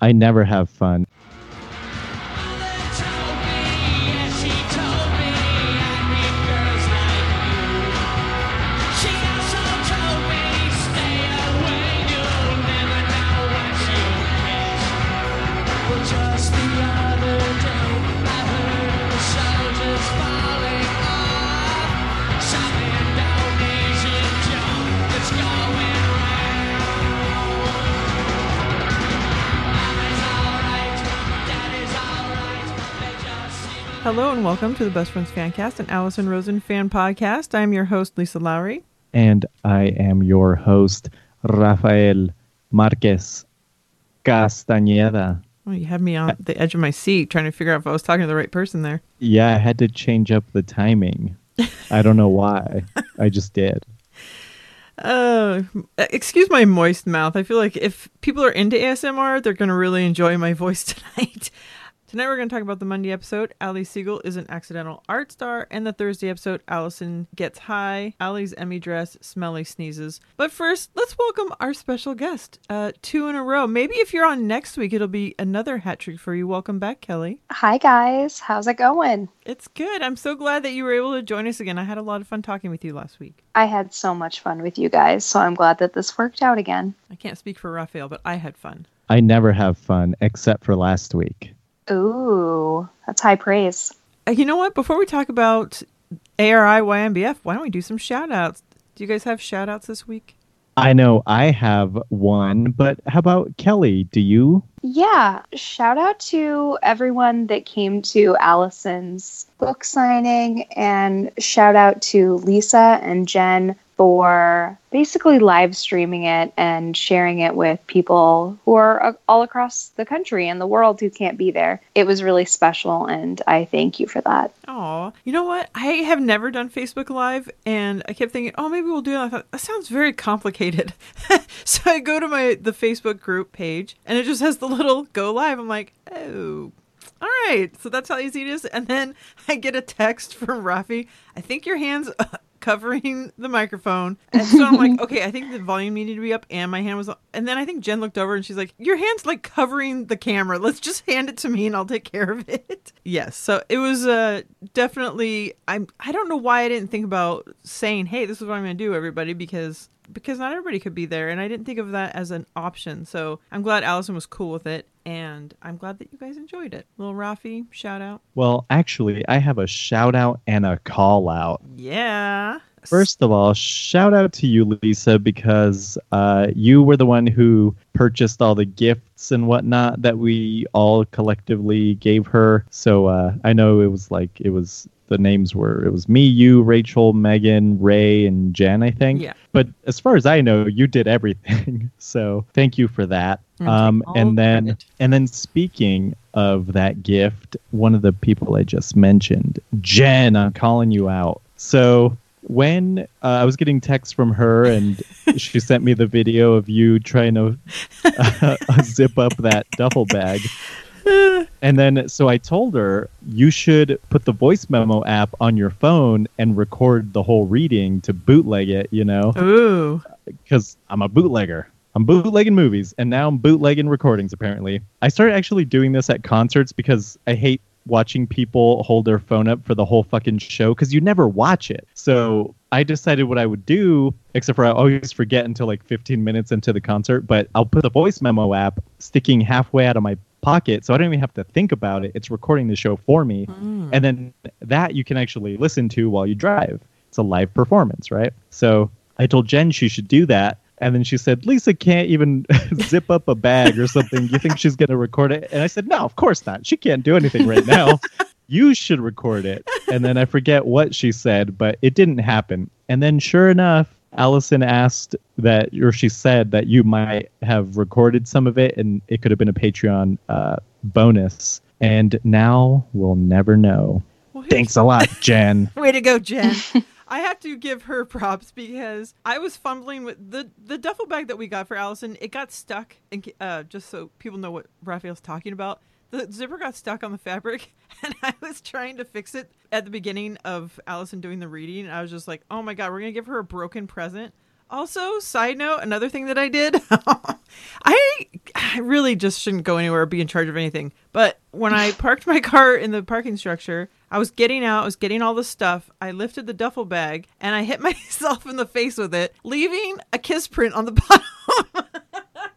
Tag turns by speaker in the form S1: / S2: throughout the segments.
S1: I never have fun.
S2: Hello and welcome to the Best Friends Fancast, and Allison Rosen fan podcast. I'm your host, Lisa Lawrie.
S1: And I am your host, Rafael Marquez Castañeda.
S2: Oh, you had me on the edge of my seat trying to figure out if I was talking to the right person there.
S1: Yeah, I had to change up the timing. I don't know why. I just did.
S2: Uh, excuse my moist mouth. I feel like if people are into ASMR, they're going to really enjoy my voice tonight. Tonight we're going to talk about the Monday episode. Ali Segal is an accidental art star, and the Thursday episode, Allison gets high. Ali's Emmy dress, Smelly sneezes. But first, let's welcome our special guest. Uh, two in a row. Maybe if you're on next week, it'll be another hat trick for you. Welcome back, Kelly.
S3: Hi guys, how's it going?
S2: It's good. I'm so glad that you were able to join us again. I had a lot of fun talking with you last week.
S3: I had so much fun with you guys, so I'm glad that this worked out again.
S2: I can't speak for Raphael, but I had fun.
S1: I never have fun except for last week.
S3: Ooh, that's high praise.
S2: Uh, you know what? Before we talk about ARI YNBF, why don't we do some shout outs? Do you guys have shout outs this week?
S1: I know I have one, but how about Kelly? Do you?
S3: Yeah, shout out to everyone that came to Allison's book signing, and shout out to Lisa and Jen for basically live streaming it and sharing it with people who are uh, all across the country and the world who can't be there. It was really special, and I thank you for that.
S2: Aw. You know what? I have never done Facebook Live, and I kept thinking, oh, maybe we'll do it. I thought, that sounds very complicated. so I go to my the Facebook group page, and it just has the little go live. I'm like, oh, all right. So that's how easy it is. And then I get a text from Rafi. I think your hands covering the microphone. And so I'm like, okay, I think the volume needed to be up and my hand was and then I think Jen looked over and she's like, Your hand's like covering the camera. Let's just hand it to me and I'll take care of it. Yes. So it was uh definitely I'm I don't know why I didn't think about saying, Hey, this is what I'm gonna do, everybody, because because not everybody could be there and I didn't think of that as an option. So I'm glad Allison was cool with it and I'm glad that you guys enjoyed it. Little Rafi, shout out.
S1: Well, actually, I have a shout out and a call out.
S2: Yeah.
S1: First of all, shout out to you, Lisa, because uh, you were the one who purchased all the gifts and whatnot that we all collectively gave her. So uh, I know it was like, it was, the names were, it was me, you, Rachel, Megan, Ray, and Jen, I think.
S2: Yeah.
S1: But as far as I know, you did everything. so thank you for that. Um, and then,
S2: credit.
S1: and then speaking of that gift, one of the people I just mentioned, Jen, I'm calling you out. So when uh, I was getting texts from her and she sent me the video of you trying to uh, zip up that duffel bag. And then, so I told her you should put the voice memo app on your phone and record the whole reading to bootleg it, you know,
S2: Ooh.
S1: because I'm a bootlegger. I'm bootlegging movies, and now I'm bootlegging recordings, apparently. I started actually doing this at concerts because I hate watching people hold their phone up for the whole fucking show because you never watch it. So I decided what I would do, except for I always forget until like 15 minutes into the concert, but I'll put the voice memo app sticking halfway out of my pocket so I don't even have to think about it. It's recording the show for me. Hmm. And then that you can actually listen to while you drive. It's a live performance, right? So I told Jen she should do that. And then she said, Lisa can't even zip up a bag or something. You think she's going to record it? And I said, No, of course not. She can't do anything right now. you should record it. And then I forget what she said, but it didn't happen. And then sure enough, Allison asked that, or she said that you might have recorded some of it and it could have been a Patreon uh, bonus. And now we'll never know.
S2: Well,
S1: Thanks a lot, Jen.
S2: Way to go, Jen. I have to give her props because I was fumbling with the the duffel bag that we got for Allison. It got stuck, and uh, just so people know what Raphael's talking about, the zipper got stuck on the fabric, and I was trying to fix it at the beginning of Allison doing the reading. And I was just like, "Oh my god, we're gonna give her a broken present." Also, side note, another thing that I did, I, I really just shouldn't go anywhere or be in charge of anything. But when I parked my car in the parking structure, I was getting out, I was getting all the stuff. I lifted the duffel bag and I hit myself in the face with it, leaving a kiss print on the bottom,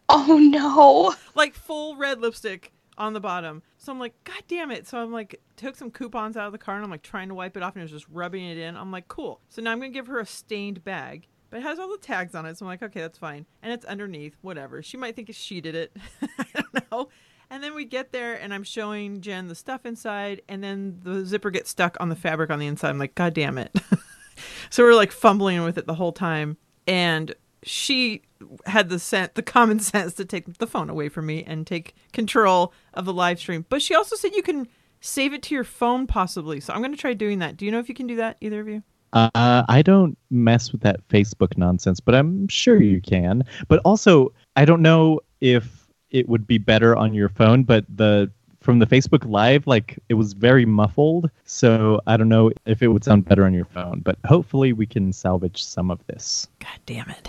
S3: Oh no.
S2: like full red lipstick on the bottom. So I'm like, God damn it. So I'm like, took some coupons out of the car and I'm like trying to wipe it off and it was just rubbing it in. I'm like, cool. So now I'm going to give her a stained bag. But it has all the tags on it. So I'm like, okay, that's fine. And it's underneath, whatever. She might think she did it. I don't know. And then we get there and I'm showing Jen the stuff inside. And then the zipper gets stuck on the fabric on the inside. I'm like, God damn it. so we're like fumbling with it the whole time. And she had the sense, the common sense to take the phone away from me and take control of the live stream. But she also said you can save it to your phone possibly. So I'm going to try doing that. Do you know if you can do that, either of you?
S1: Uh, I don't mess with that Facebook nonsense, but I'm sure you can. But also, I don't know if it would be better on your phone, but the from the Facebook Live, like it was very muffled, so I don't know if it would sound better on your phone. But hopefully, we can salvage some of this.
S2: God damn it.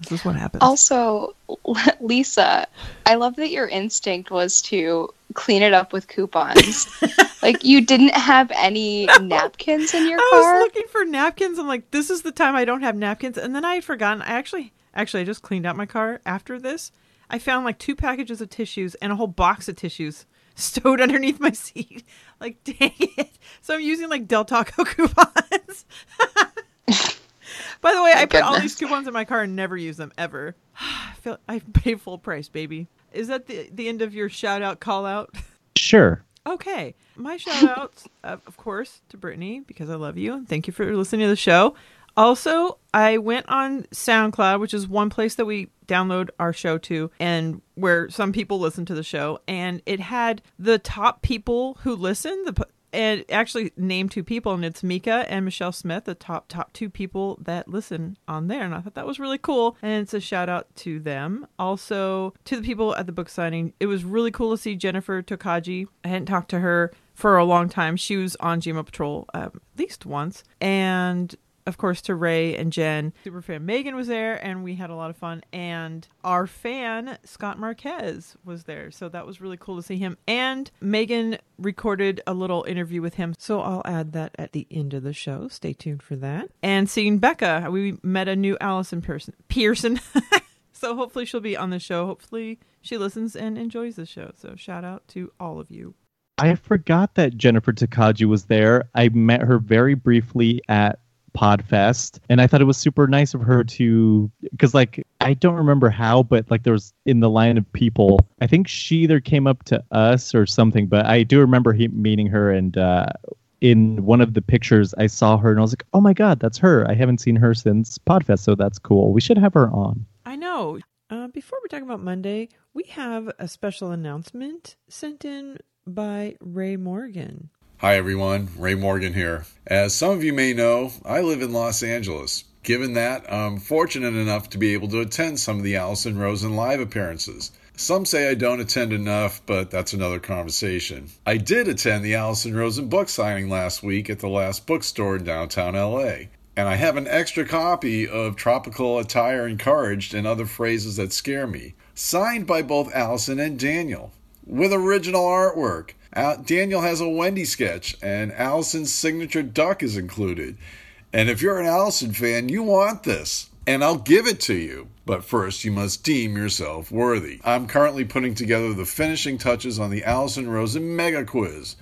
S2: This is what happens.
S3: Also, Lisa, I love that your instinct was to clean it up with coupons. like you didn't have any napkins in your
S2: I
S3: car.
S2: I was looking for napkins. I'm like, this is the time I don't have napkins. And then I had forgotten. I actually, actually, I just cleaned out my car after this. I found like two packages of tissues and a whole box of tissues stowed underneath my seat. Like, dang it. So I'm using like Del Taco coupons. By the way, I
S3: Thank
S2: put all these coupons in my car and never use them ever. I feel I pay full price, baby. Is that the the end of your shout out call out?
S1: Sure.
S2: Okay. My shout outs, uh, of course, to Brittany because I love you and thank you for listening to the show. Also, I went on SoundCloud, which is one place that we download our show to and where some people listen to the show. And it had the top people who listen, the, and actually named two people, and it's Mika and Michelle Smith, the top top two people that listen on there. And I thought that was really cool. And it's a shout out to them. Also to the people at the book signing. It was really cool to see Jennifer Tokaji. I hadn't talked to her for a long time. She was on GMO Patrol um, at least once. And of course, to Ray and Jen. Superfan Megan was there, and we had a lot of fun. And our fan, Scott Marquez, was there. So that was really cool to see him. And Megan recorded a little interview with him. So I'll add that at the end of the show. Stay tuned for that. And seeing Becca, we met a new Allison Pearson. Pearson. so hopefully she'll be on the show. Hopefully she listens and enjoys the show. So shout out to all of you.
S1: I forgot that Jennifer Takagi was there. I met her very briefly at Podfest, and I thought it was super nice of her to, because like I don't remember how, but like there was in the line of people. I think she either came up to us or something, but I do remember he, meeting her, and uh, in one of the pictures I saw her, and I was like, oh my god, that's her. I haven't seen her since Podfest, so that's cool. We should have her on.
S2: I know. Uh, before we talk about Monday, we have a special announcement sent in by Ray Morgan.
S4: Hi everyone, Ray Morgan here. As some of you may know, I live in Los Angeles. Given that, I'm fortunate enough to be able to attend some of the Allison Rosen live appearances. Some say I don't attend enough, but that's another conversation. I did attend the Allison Rosen book signing last week at the last bookstore in downtown LA. And I have an extra copy of Tropical Attire Encouraged and Other Phrases That Scare Me, signed by both Allison and Daniel, with original artwork. Al- Daniel has a Wendy sketch, and Allison's signature duck is included. And if you're an Allison fan, you want this, and I'll give it to you. But first, you must deem yourself worthy. I'm currently putting together the finishing touches on the Allison Rosen Mega Quiz.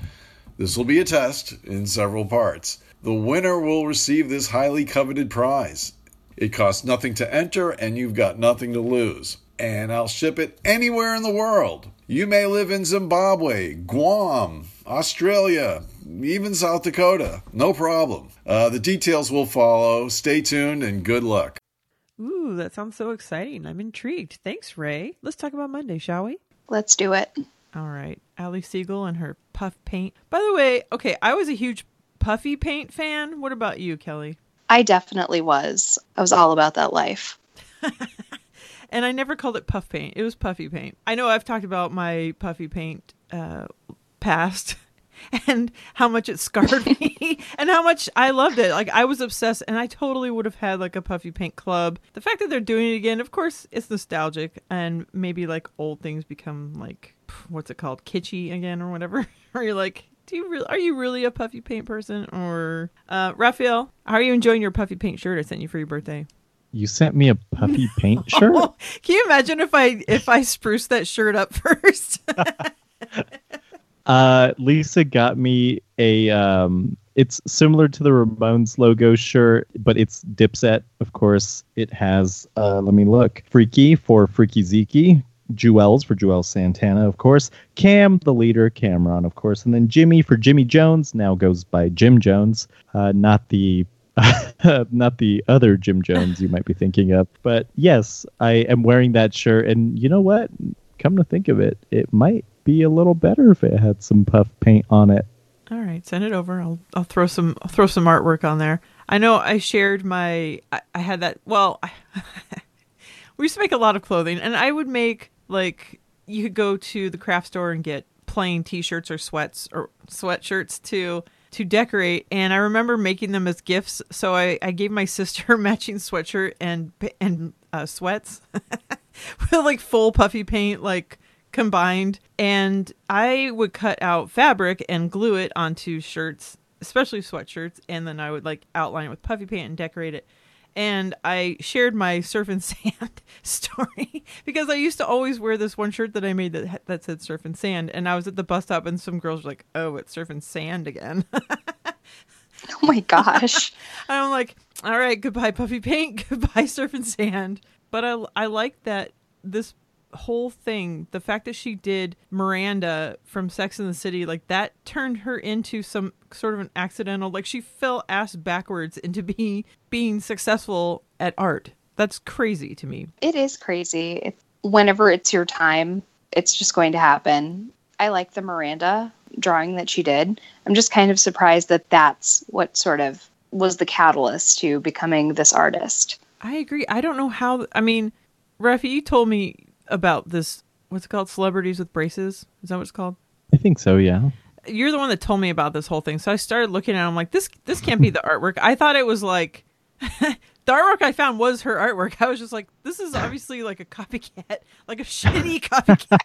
S4: This will be a test in several parts. The winner will receive this highly coveted prize. It costs nothing to enter, and you've got nothing to lose. And I'll ship it anywhere in the world. You may live in Zimbabwe, Guam, Australia, even South Dakota. No problem. Uh, the details will follow. Stay tuned and good luck.
S2: Ooh, that sounds so exciting. I'm intrigued. Thanks, Ray. Let's talk about Monday, shall we?
S3: Let's do it.
S2: All right. Ali Segal and her puff paint. By the way, okay, I was a huge puffy paint fan. What about you, Kelly?
S3: I definitely was. I was all about that life.
S2: And I never called it puff paint. It was puffy paint. I know I've talked about my puffy paint uh, past, and how much it scarred me and how much I loved it. Like I was obsessed and I totally would have had like a puffy paint club. The fact that they're doing it again, of course, it's nostalgic and maybe like old things become like what's it called? kitschy again or whatever. or you're like do you really are you really a puffy paint person or uh Raphael, how are you enjoying your puffy paint shirt I sent you for your birthday?
S1: You sent me a puffy paint shirt.
S2: Can you imagine if I if I spruced that shirt up first?
S1: Uh, Lisa got me a. Um, it's similar to the Ramones logo shirt, but it's Dipset, of course. It has. Uh, let me look. Freaky for Freaky Zeke. Jewels for Juelz Santana, of course. Cam, the leader, Cameron, of course, and then Jimmy for Jimmy Jones. Now goes by Jim Jones, uh, not the not the other Jim Jones you might be thinking of. But yes, I am wearing that shirt, and you know what? Come to think of it, it might be a little better if it had some puff paint on it.
S2: All right, send it over. I'll I'll throw some I'll throw some artwork on there. I know I shared my I, I had that well we used to make a lot of clothing and I would make like you could go to the craft store and get plain t-shirts or sweats or sweatshirts to to decorate and I remember making them as gifts so I, I gave my sister matching sweatshirt and and uh, sweats with like full puffy paint like combined and I would cut out fabric and glue it onto shirts, especially sweatshirts, and then I would like outline it with puffy paint and decorate it. And I shared my surf and sand story because I used to always wear this one shirt that I made that that said surf and sand, and I was at the bus stop and some girls were like, "Oh, it's surf and sand again."
S3: Oh my gosh.
S2: And I'm like, all right, goodbye puffy paint, goodbye surf and sand. But I I like that this whole thing, the fact that she did Miranda from Sex in the City, like that turned her into some sort of an accidental, like she fell ass backwards into being being successful at art. That's crazy to me.
S3: It is crazy. Whenever it's your time, it's just going to happen. I like the Miranda drawing that she did. I'm just kind of surprised that that's what sort of was the catalyst to becoming this artist.
S2: I agree. I don't know how. I mean, Rafi, you told me about this. What's it called? Celebrities with braces. Is that what it's called?
S1: I think so, yeah.
S2: You're the one that told me about this whole thing. So I started looking at. it. I'm like, this this can't be the artwork. I thought it was like the artwork I found was her artwork. I was just like, this is obviously like a copycat, like a shitty copycat.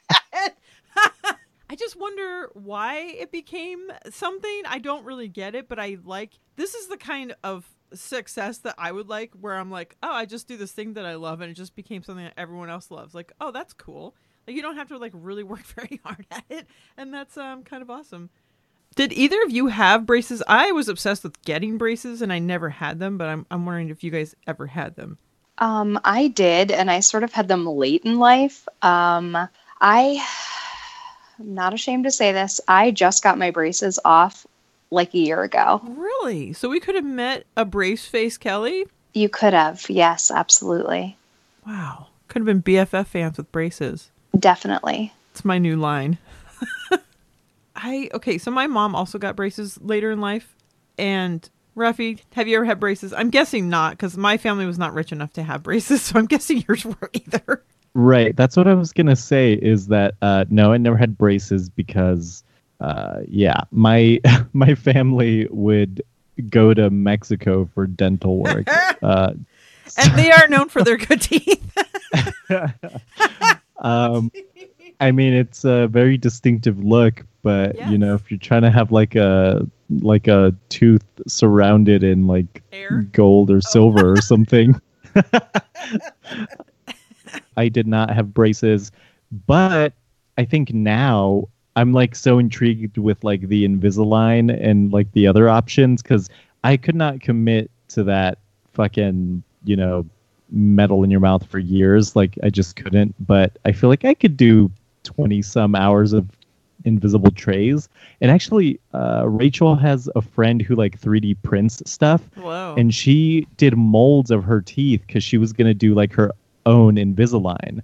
S2: I just wonder why it became something. I don't really get it, but I like this is the kind of success that I would like where I'm like, oh, I just do this thing that I love and it just became something that everyone else loves. Like, oh, that's cool. Like you don't have to like really work very hard at it, and that's um kind of awesome. Did either of you have braces? I was obsessed with getting braces and I never had them, but I'm I'm wondering if you guys ever had them.
S3: Um, I did, and I sort of had them late in life. Um, I, I'm not ashamed to say this. I just got my braces off like a year ago.
S2: Really? So we could have met a brace face Kelly?
S3: You could have, yes, absolutely,
S2: Wow. Could have been BFF fans with braces.
S3: definitely.
S2: It's my new line. I okay, so my mom also got braces later in life. And Rafi, have you ever had braces? I'm guessing not, because my family was not rich enough to have braces, so I'm guessing yours were either.
S1: Right. That's what I was gonna say. Is that uh, no, I never had braces because, uh, yeah, my my family would go to Mexico for dental work. uh,
S2: And they are known for their good teeth.
S1: um, I mean, it's a very distinctive look, but you know, if you're trying to have like a like a tooth surrounded in like
S2: Air?
S1: gold or silver or something. I did not have braces, but I think now I'm like so intrigued with like the Invisalign and like the other options because I could not commit to that fucking you know metal in your mouth for years. Like I just couldn't. But I feel like I could do twenty some hours of invisible trays. And actually, uh, Rachel has a friend who like 3D prints stuff
S2: Whoa.
S1: and she did molds of her teeth because she was gonna do like her own Invisalign.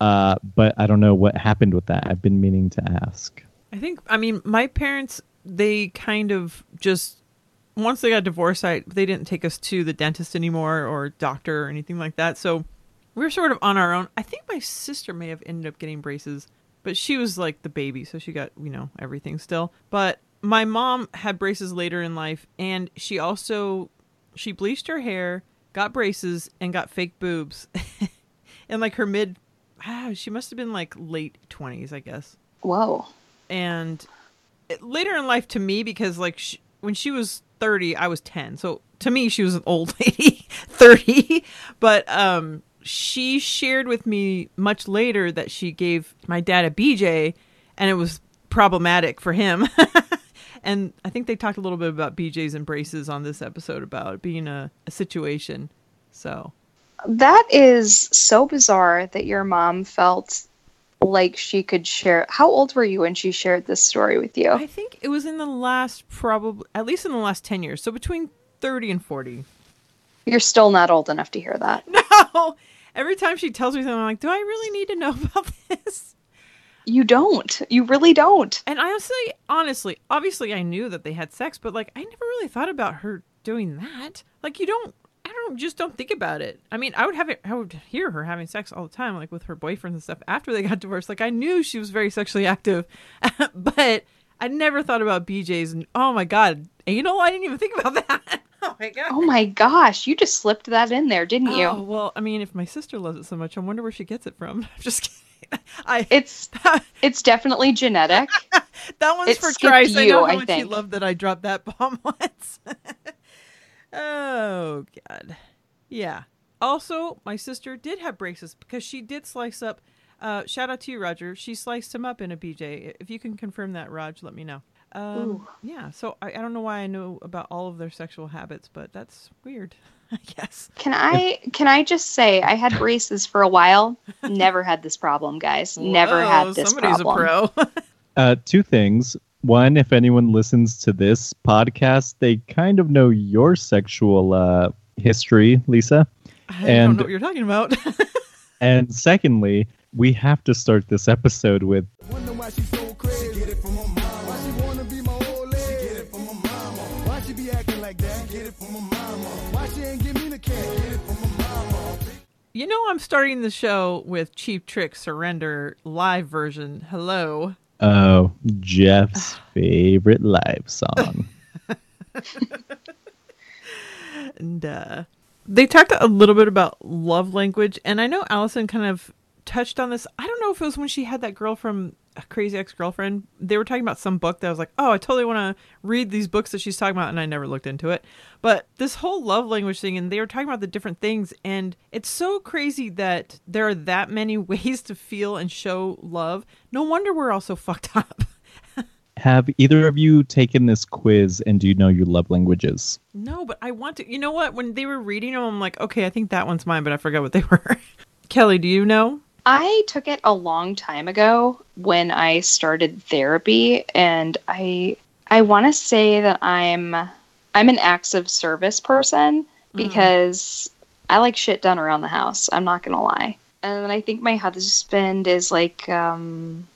S1: Uh, but I don't know what happened with that. I've been meaning to ask.
S2: I think I mean my parents they kind of just once they got divorced I they didn't take us to the dentist anymore or doctor or anything like that. So we were sort of on our own. I think my sister may have ended up getting braces, but she was like the baby, so she got, you know, everything still. But my mom had braces later in life, and she also she bleached her hair, got braces, and got fake boobs, in like her mid. Ah, she must have been like late twenties, I guess.
S3: Whoa.
S2: and later in life to me because like sh when she was 30 i was 10 so to me she was an old lady 30 but um she shared with me much later that she gave my dad a bj and it was problematic for him and i think they talked a little bit about bjs and braces on this episode about it being a, a situation so
S3: That is so bizarre that your mom felt like she could share. How old were you when she shared this story with you?
S2: i think it was in the last probably at least in the last 10 years so between 30 and 40
S3: You're still not old enough to hear that.
S2: No. Every time she tells me something, I'm like, do I really need to know about this?
S3: You don't. You really don't.
S2: And I honestly, honestly, obviously, I knew that they had sex, but like, I never really thought about her doing that. Like, you don't. I don't just don't think about it. I mean, I would have it. I would hear her having sex all the time, like with her boyfriends and stuff. After they got divorced, like I knew she was very sexually active, but I never thought about BJ's. And oh my god, anal! I didn't even think about that. Oh my god.
S3: Oh my gosh, you just slipped that in there, didn't you?
S2: Oh, well, I mean, if my sister loves it so much, I wonder where she gets it from. I'm just kidding. I
S3: It's it's definitely genetic.
S2: that one's
S3: it
S2: for Christ. I know how
S3: I
S2: much you
S3: think.
S2: loved that I dropped that bomb once. Oh God, yeah. Also, my sister did have braces because she did slice up. Uh, shout out to you, Roger. She sliced him up in a BJ. If you can confirm that, Raj, let me know. Um, yeah. So I, I don't know why I know about all of their sexual habits, but that's weird. I guess.
S3: Can I can I just say I had braces for a while. Never had this problem, guys. Never
S2: Whoa,
S3: had this
S2: somebody's
S3: problem.
S2: Somebody's a pro.
S1: Uh, two things. One, if anyone listens to this podcast, they kind of know your sexual uh, history, Lisa.
S2: I don't
S1: And-
S2: know what you're talking about.
S1: And secondly, we have to start this episode with
S5: Wonder why she's so crazy. She get it from her mama. Why she wanna be my old lady? She get it from her mama. Why she be acting like that? She get it from her mama. Why she ain't give me the cash? She get it from her mama.
S2: You know, I'm starting the show with Cheap Trick Surrender live version. Hello.
S1: Oh, Jeff's favorite live song.
S2: And uh, they talked a little bit about love language. And I know Allison kind of touched on this. I don't know if it was when she had that girl from Crazy Ex Girlfriend. They were talking about some book that I was like, oh, I totally want to read these books that she's talking about. And I never looked into it. But this whole love language thing, and they were talking about the different things. And it's so crazy that there are that many ways to feel and show love. No wonder we're all so fucked up.
S1: have either of you taken this quiz and do you know your love languages?
S2: No, but I want to. You know what? When they were reading them, I'm like, okay, I think that one's mine, but I forgot what they were. Kelly, do you know?
S3: I took it a long time ago when I started therapy and I I want to say that I'm I'm an acts of service person because I like shit done around the house. I'm not going to lie. And I think my husband is like um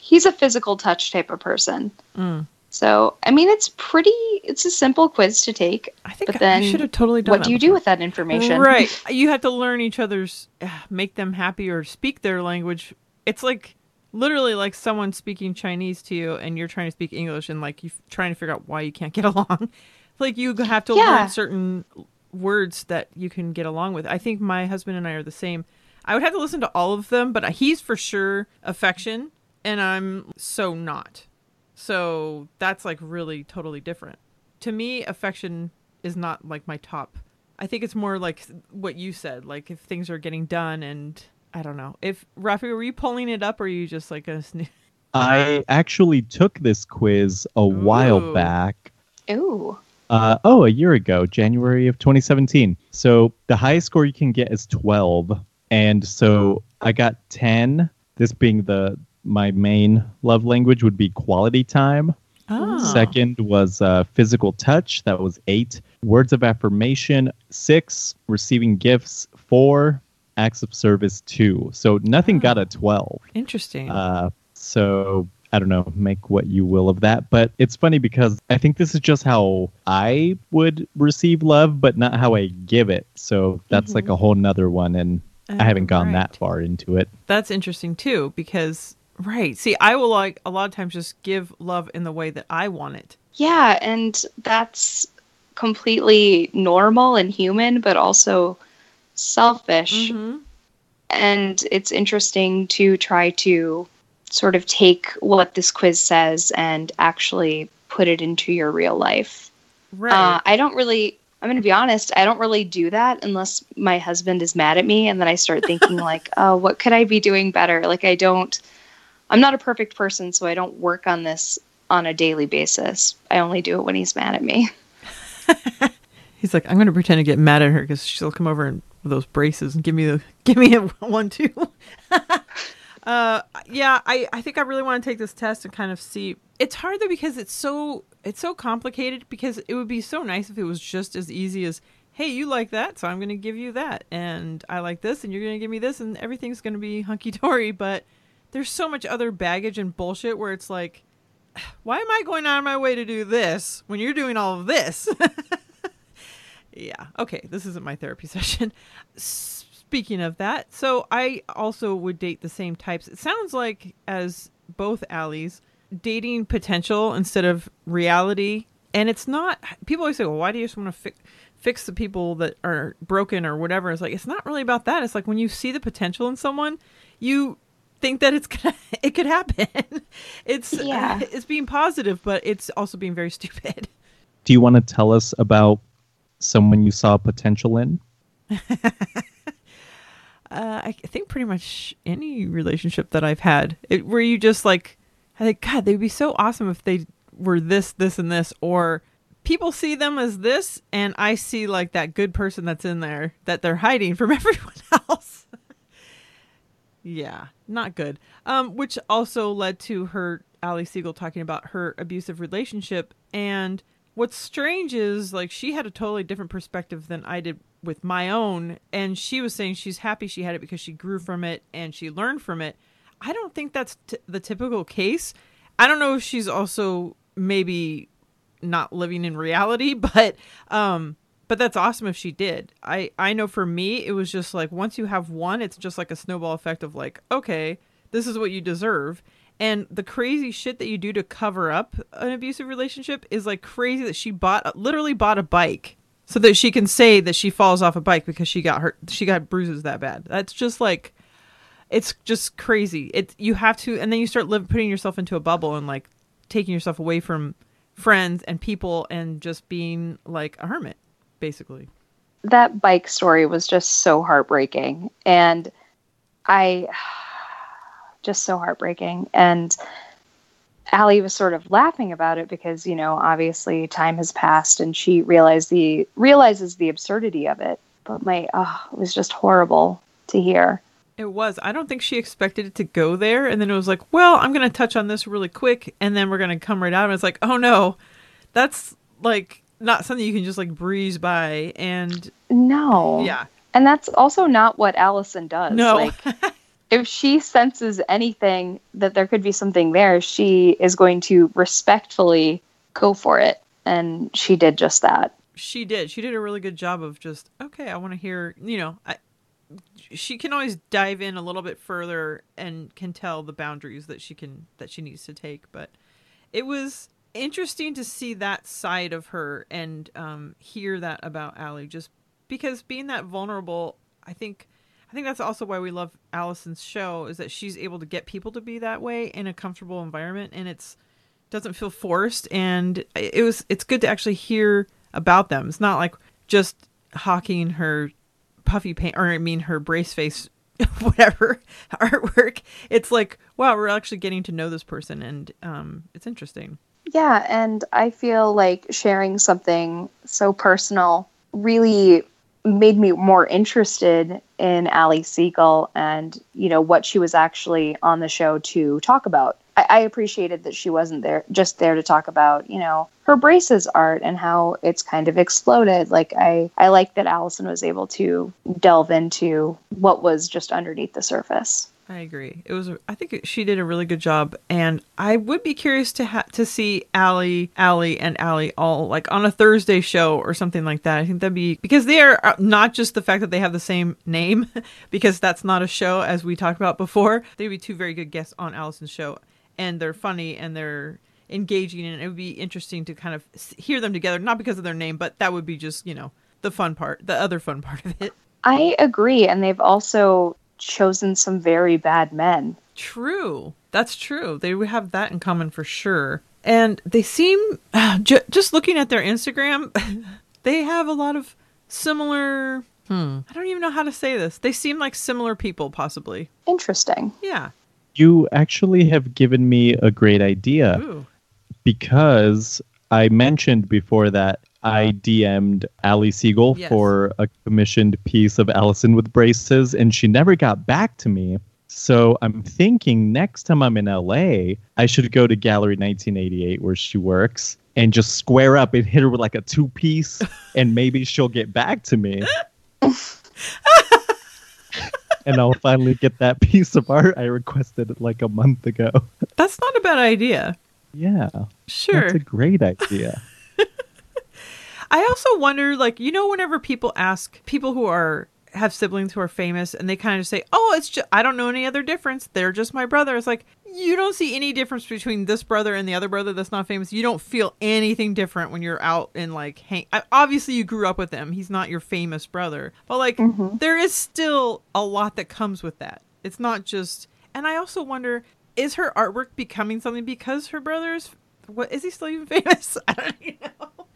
S3: he's a physical touch type of person.
S2: Mm.
S3: So, I mean it's pretty it's a simple quiz to take.
S2: I think
S3: But
S2: I
S3: then
S2: should have totally done
S3: What do you do with that information?
S2: Right. You have to learn each other's, uh, make them happy or speak their language. It's like literally like someone speaking Chinese to you and you're trying to speak English and like you're trying to figure out why you can't get along. like you have to
S3: Yeah.
S2: learn certain words that you can get along with. I think my husband and I are the same. I would have to listen to all of them, but he's for sure affection and I'm so not. So that's like really totally different. To me, affection is not like my top. I think it's more like what you said, like if things are getting done and I don't know. If Rafi, were you pulling it up or are you just like a sne-
S1: I actually took this quiz a while back.
S3: Ooh.
S1: Uh, oh, a year ago, January of 2017. So the highest score you can get is 12, and so I got 10. This being the my main love language would be quality time.
S2: Oh.
S1: Second was uh, physical touch. That was eight. Words of affirmation, six. Receiving gifts, four. Acts of service, two. So nothing got a 12.
S2: Interesting.
S1: Uh, so I don't know, make what you will of that. But it's funny because I think this is just how I would receive love, but not how I give it. So that's like a whole nother one. And I haven't gone that far into it.
S2: That's interesting too because Right. See, I will like a lot of times just give love in the way that I want it.
S3: Yeah, and that's completely normal and human, but also selfish.
S2: Mm-hmm.
S3: And it's interesting to try to sort of take what this quiz says and actually put it into your real life.
S2: Right.
S3: Uh, I don't really, I'm going to be honest, I don't really do that unless my husband is mad at me. And then I start thinking, like, oh, what could I be doing better? Like, I don't, I'm not a perfect person, so I don't work on this on a daily basis. I only do it when he's mad at me.
S2: He's like, I'm going to pretend to get mad at her because she'll come over and those braces and give me the give me a one too. uh, yeah, I I think I really want to take this test and kind of see. It's hard though because it's so it's so complicated. Because it would be so nice if it was just as easy as, hey, you like that, so I'm going to give you that, and I like this, and you're going to give me this, and everything's going to be hunky dory. But there's so much other baggage and bullshit where it's like, why am I going out of my way to do this when you're doing all of this? yeah. Okay. This isn't my therapy session. Speaking of that, so I also would date the same types. It sounds like, as both Allies, dating potential instead of reality. And it's not, people always say, well, why do you just want to fix, fix the people that are broken or whatever? It's like, it's not really about that. It's like when you see the potential in someone, you think that it's gonna, it could happen. it's,
S3: Yeah.
S2: it's being positive, but it's also being very stupid.
S1: Do you want to tell us about someone you saw potential in?
S2: Uh, I think pretty much any relationship that I've had, it, where you just like, I think, God, they'd be so awesome if they were this, this, and this, or people see them as this, and I see like that good person that's in there that they're hiding from everyone else. Yeah, not good. Um, which also led to her, Ali Segal, talking about her abusive relationship. And what's strange is like she had a totally different perspective than I did with my own. And she was saying she's happy she had it because she grew from it and she learned from it. I don't think that's t- the typical case. I don't know if she's also maybe not living in reality, but um but that's awesome if she did. I I know for me it was just like once you have one, it's just like a snowball effect of like, okay, this is what you deserve. And the crazy shit that you do to cover up an abusive relationship is like crazy that she bought literally bought a bike so that she can say that she falls off a bike because she got hurt she got bruises that bad. That's just like it's just crazy. It you have to, and then you start live, putting yourself into a bubble and like taking yourself away from friends and people and just being like a hermit, basically.
S3: that bike story was just so heartbreaking and i just so heartbreaking and Allie was sort of laughing about it because you know obviously time has passed and she realized the realizes the absurdity of it but my oh it was just horrible to hear
S2: It was. I don't think she expected it to go there, and then it was like, well, I'm gonna touch on this really quick, and then we're gonna come right out. And it's like, oh no, that's like not something you can just like breeze by. And
S3: no
S2: yeah,
S3: and that's also not what allison does
S2: no,
S3: like if she senses anything that there could be something there, she is going to respectfully go for it. And she did just that.
S2: she did. She did a really good job of just okay. I want to hear. You know, I, she can always dive in a little bit further and can tell the boundaries that she can that she needs to take. But it was interesting to see that side of her and um, hear that about Allie. Just because being that vulnerable, I think. I think that's also why we love Allison's show is that she's able to get people to be that way in a comfortable environment and it's doesn't feel forced and it was it's good to actually hear about them. It's not like just hawking her puffy paint or I mean her brace face whatever artwork. It's like wow, we're actually getting to know this person and um it's interesting.
S3: Yeah. And I feel like sharing something so personal really made me more interested in Ali Segal and, you know, what she was actually on the show to talk about. I, I appreciated that she wasn't there just there to talk about, you know, her braces art and how it's kind of exploded. Like I, I like that Allison was able to delve into what was just underneath the surface.
S2: I agree. It was. I think she did a really good job, and I would be curious to ha- to see Allie, Allie, and Allie all like on a Thursday show or something like that. I think that'd be because they are uh, not just the fact that they have the same name, because that's not a show as we talked about before. They'd be two very good guests on Allison's show, and they're funny and they're engaging, and it would be interesting to kind of hear them together. Not because of their name, but that would be just you know the fun part, the other fun part of it.
S3: I agree, and they've also chosen some very bad men.
S2: True. That's true. They would have that in common for sure. And they seem, ju- just looking at their Instagram, they have a lot of similar. Hmm. I don't even know how to say this. They seem like similar people, possibly.
S3: Interesting.
S2: Yeah.
S1: You actually have given me a great idea
S2: Ooh.
S1: because I mentioned before that I DM'd Ali Segal
S2: Yes.
S1: for a commissioned piece of Allison with braces, and she never got back to me. So I'm thinking next time I'm in LA, I should go to Gallery 1988 where she works and just square up and hit her with like a two piece, and maybe she'll get back to me. and I'll finally get that piece of art I requested like a month ago.
S2: That's not a bad idea.
S1: Yeah,
S2: Sure.
S1: that's a great idea.
S2: I also wonder, like, you know, whenever people ask people who are have siblings who are famous and they kind of say, "Oh, it's just I don't know any other difference. They're just my brother." It's like you don't see any difference between this brother and the other brother that's not famous. You don't feel anything different when you're out and like hang. Obviously, you grew up with him. He's not your famous brother, but like mm-hmm. there is still a lot that comes with that. It's not just. And I also wonder, is her artwork becoming something because her brother's? What is he still even famous? I don't even know.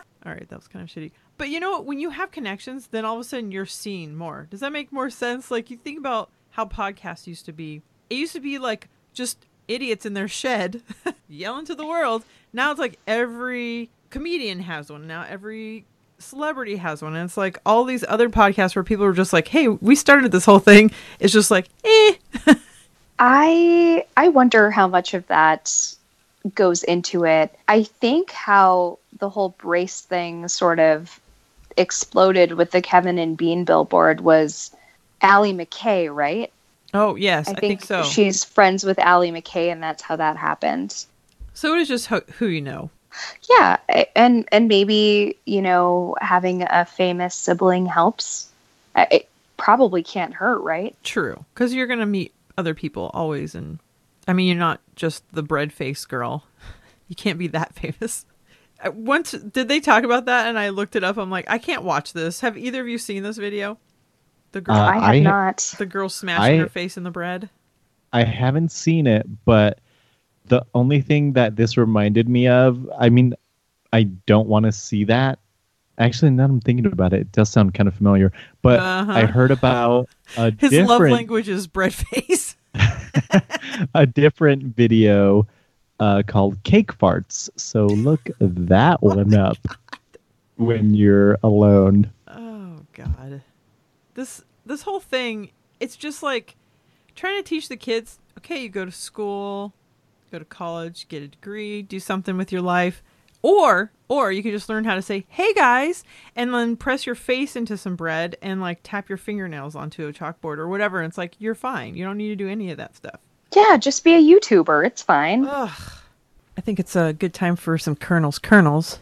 S2: All right, that was kind of shitty. But you know? When you have connections, then all of a sudden you're seen more. Does that make more sense? Like you think about how podcasts used to be. It used to be like just idiots in their shed yelling to the world. Now it's like every comedian has one. Now every celebrity has one. And it's like all these other podcasts where people are just like, hey, we started this whole thing. It's just like, eh.
S3: I I wonder how much of that goes into it. I think how the whole brace thing sort of exploded with the Kevin and Bean billboard was Allie McKay, right?
S2: Oh, yes, I,
S3: I
S2: think,
S3: think,
S2: so.
S3: she's friends with Allie McKay, and that's how that happened.
S2: so it is just ho- who you know.
S3: Yeah, and and maybe you know having a famous sibling helps. It probably can't hurt, right?
S2: True, because you're gonna meet other people always, and I mean, you're not just the bread face girl. You can't be that famous. Once did they talk about that, and I looked it up. I'm like, I can't watch this. Have either of you seen this video? The girl,
S1: Uh,
S3: I have
S1: I-
S3: not.
S2: the girl smashing
S1: I-
S2: her face in the bread.
S1: I haven't seen it, but the only thing that this reminded me of, I mean, I don't want to see that. Actually, now I'm thinking about it, it does sound kind of familiar. But
S2: Uh-huh.
S1: I heard about a
S2: His love
S1: different
S2: language is bread face.
S1: a different video uh, called Cake Farts. So look that one up when you're alone.
S2: Oh God, this this whole thing. It's just like trying to teach the kids. Okay, you go to school, go to college, get a degree, do something with your life, or or you could just learn how to say "Hey guys," and then press your face into some bread and like tap your fingernails onto a chalkboard or whatever. And it's like you're fine. You don't need to do any of that stuff.
S3: Yeah, just be a YouTuber. It's fine.
S2: Ugh. I think it's a good time for some kernels. Kernels.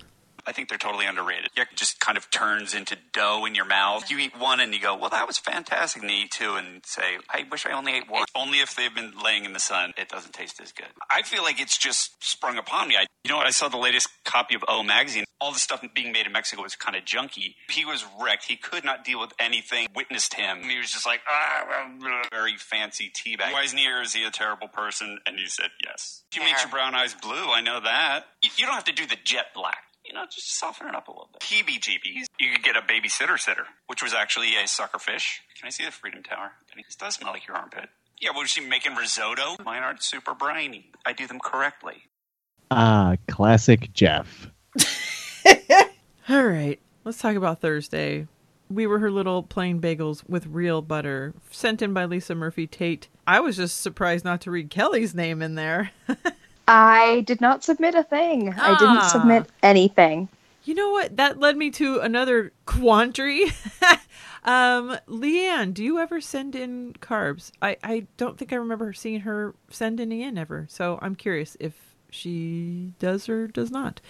S6: I think they're totally underrated. It just kind of turns into dough in your mouth. You eat one and you go, well, that was fantastic. And you eat two and say, I wish I only ate one. Only if they've been laying in the sun, it doesn't taste as good. I feel like it's just sprung upon me. I, you know what? I saw the latest copy of O Magazine. All the stuff being made in Mexico was kind of junky. He was wrecked. He could not deal with anything. Witnessed him. He was just like, ah, blah, blah." very fancy tea bag. Weisnier, is he a terrible person? And he said, yes. He make your brown eyes blue. I know that. You you don't have to do the jet black. You know, just soften it up a little bit. Heebie-jeebies. You could get a babysitter sitter, which was actually a sucker fish. Can I see the Freedom Tower? This does smell like your armpit. Yeah, was she making risotto? Mine aren't super briny. I do them correctly.
S1: Ah, classic Jeff.
S2: All right, let's talk about Thursday. We were her little plain bagels with real butter, sent in by Lisa Murphy Tate. I was just surprised not to read Kelly's name in there.
S3: I did not submit a thing. I
S2: Ah.
S3: didn't submit anything.
S2: You know what? That led me to another quandary. um, Leanne, do you ever send in carbs? I, I don't think I remember seeing her send any in ever. So I'm curious if she does or does not.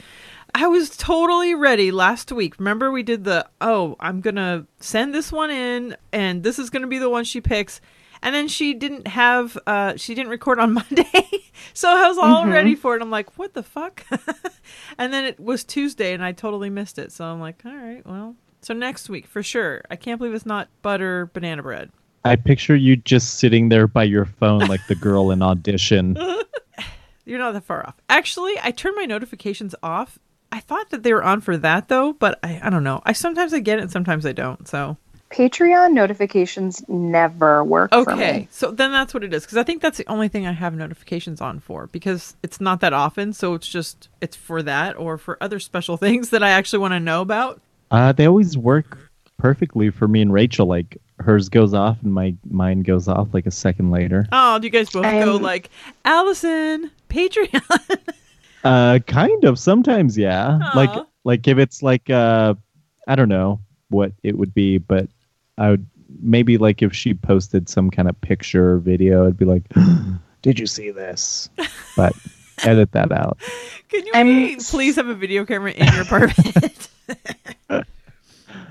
S2: I was totally ready last week. Remember, we did the oh, I'm gonna send this one in, and this is gonna be the one she picks. And then she didn't have, uh, she didn't record on Monday, so I was all ready for it. I'm like, what the fuck? and then it was Tuesday, and I totally missed it. So I'm like, all right, well, so next week for sure. I can't believe it's not butter banana bread.
S1: I picture you just sitting there by your phone like the girl in audition.
S2: You're not that far off. Actually, I turned my notifications off. I thought that they were on for that though, but I, I don't know. I sometimes I get it, and sometimes I don't. So
S3: Patreon notifications never work for
S2: okay,
S3: me.
S2: so then that's what it is because I think that's the only thing I have notifications on for because it's not that often. So it's just it's for that or for other special things that I actually want to know about.
S1: Uh, they always work perfectly for me and Rachel. Like hers goes off and my mine goes off like a second later.
S2: Oh, do you guys both go
S3: I'm-
S2: like Allison Patreon?
S1: Uh, kind of. Sometimes, yeah. Like, like if it's like, uh, I don't know what it would be, but I would maybe like if she posted some kind of picture or video, I'd be like, "Did you see this?" But edit that out.
S2: Can you
S3: I'm-
S2: please have a video camera in your apartment?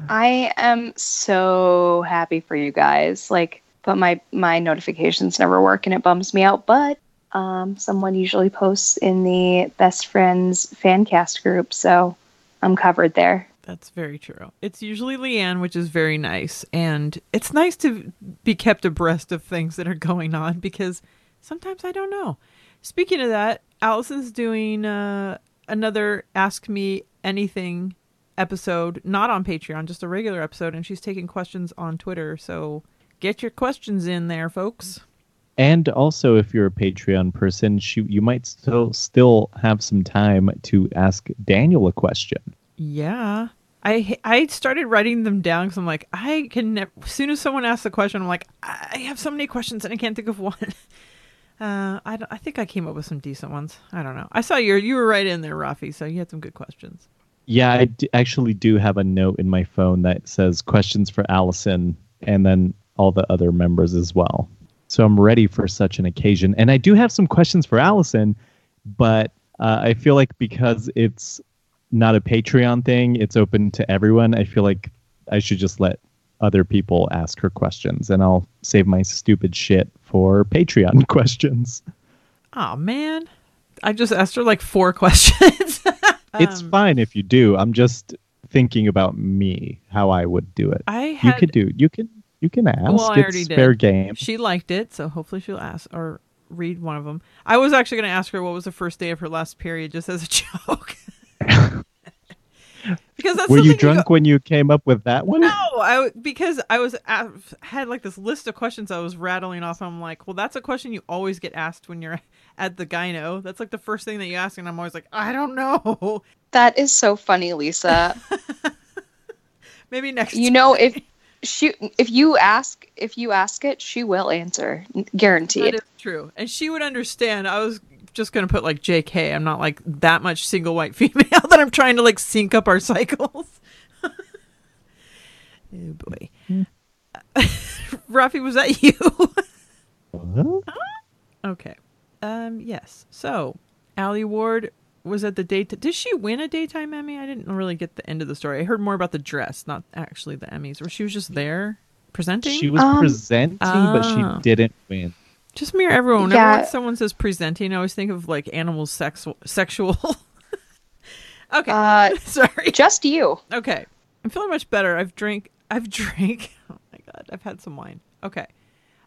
S3: I am so happy for you guys. Like, but my my notifications never work, and it bums me out. But um, someone usually posts in the best friends fan cast group, so I'm covered there.
S2: That's very true. It's usually Leanne, which is very nice. And it's nice to be kept abreast of things that are going on because sometimes I don't know. Speaking of that, Allison's doing uh, another Ask Me Anything episode, not on Patreon, just a regular episode. And she's taking questions on Twitter. So get your questions in there, folks.
S1: And also, if you're a Patreon person, she, you might still still have some time to ask Daniel a question.
S2: Yeah. I I started writing them down because I'm like I can never. As soon as someone asks a question, I'm like I have so many questions and I can't think of one. Uh, I I think I came up with some decent ones. I don't know. I saw your you were right in there, Rafi. So you had some good questions.
S1: Yeah, I d- actually do have a note in my phone that says questions for Allison and then all the other members as well. So I'm ready for such an occasion. And I do have some questions for Allison, but uh, I feel like because it's not a Patreon thing, it's open to everyone. I feel like I should just let other people ask her questions and I'll save my stupid shit for Patreon questions.
S2: Oh man, I just asked her like four questions.
S1: it's
S2: Um,
S1: fine if you do. I'm just thinking about me, how I would do it.
S2: I
S1: you could do you can you can ask
S2: Well, I
S1: it's
S2: already did.
S1: fair game
S2: She liked it, so hopefully she'll ask or read one of them. I was actually going to ask her what was the first day of her last period, just as a joke. because that's
S1: were
S2: something
S1: you
S2: go-
S1: drunk when you came up with that one
S2: No, I w- because I was I had like this list of questions I was rattling off. I'm like, well, that's a question you always get asked when you're at the gyno. That's like the first thing that you ask, and I'm always like, I don't know.
S3: That is so funny, Lisa.
S2: Maybe next.
S3: you know, if she if you ask if you ask it, she will answer,
S2: that
S3: guaranteed.
S2: is true, and she would understand. I was just gonna put like J.K. I'm not like that much single white female that I'm trying to like sync up our cycles. oh boy, Rafi, was that you?
S1: Huh?
S2: Okay. Um. Yes. So, Allie Ward was at the date. Did she win a daytime Emmy? I didn't really get the end of the story. I heard more about the dress, not actually the Emmys. Where she was just there presenting.
S1: she was
S3: Um,
S1: presenting but
S2: Ah.
S1: she didn't win
S2: just mirror everyone. Whenever
S3: Yeah.
S2: someone says presenting, I always think of like animals sexual. Sexual. okay.
S3: Uh,
S2: Sorry.
S3: just you.
S2: Okay. I'm feeling much better. I've drank. I've drank. Oh my god. I've had some wine. Okay.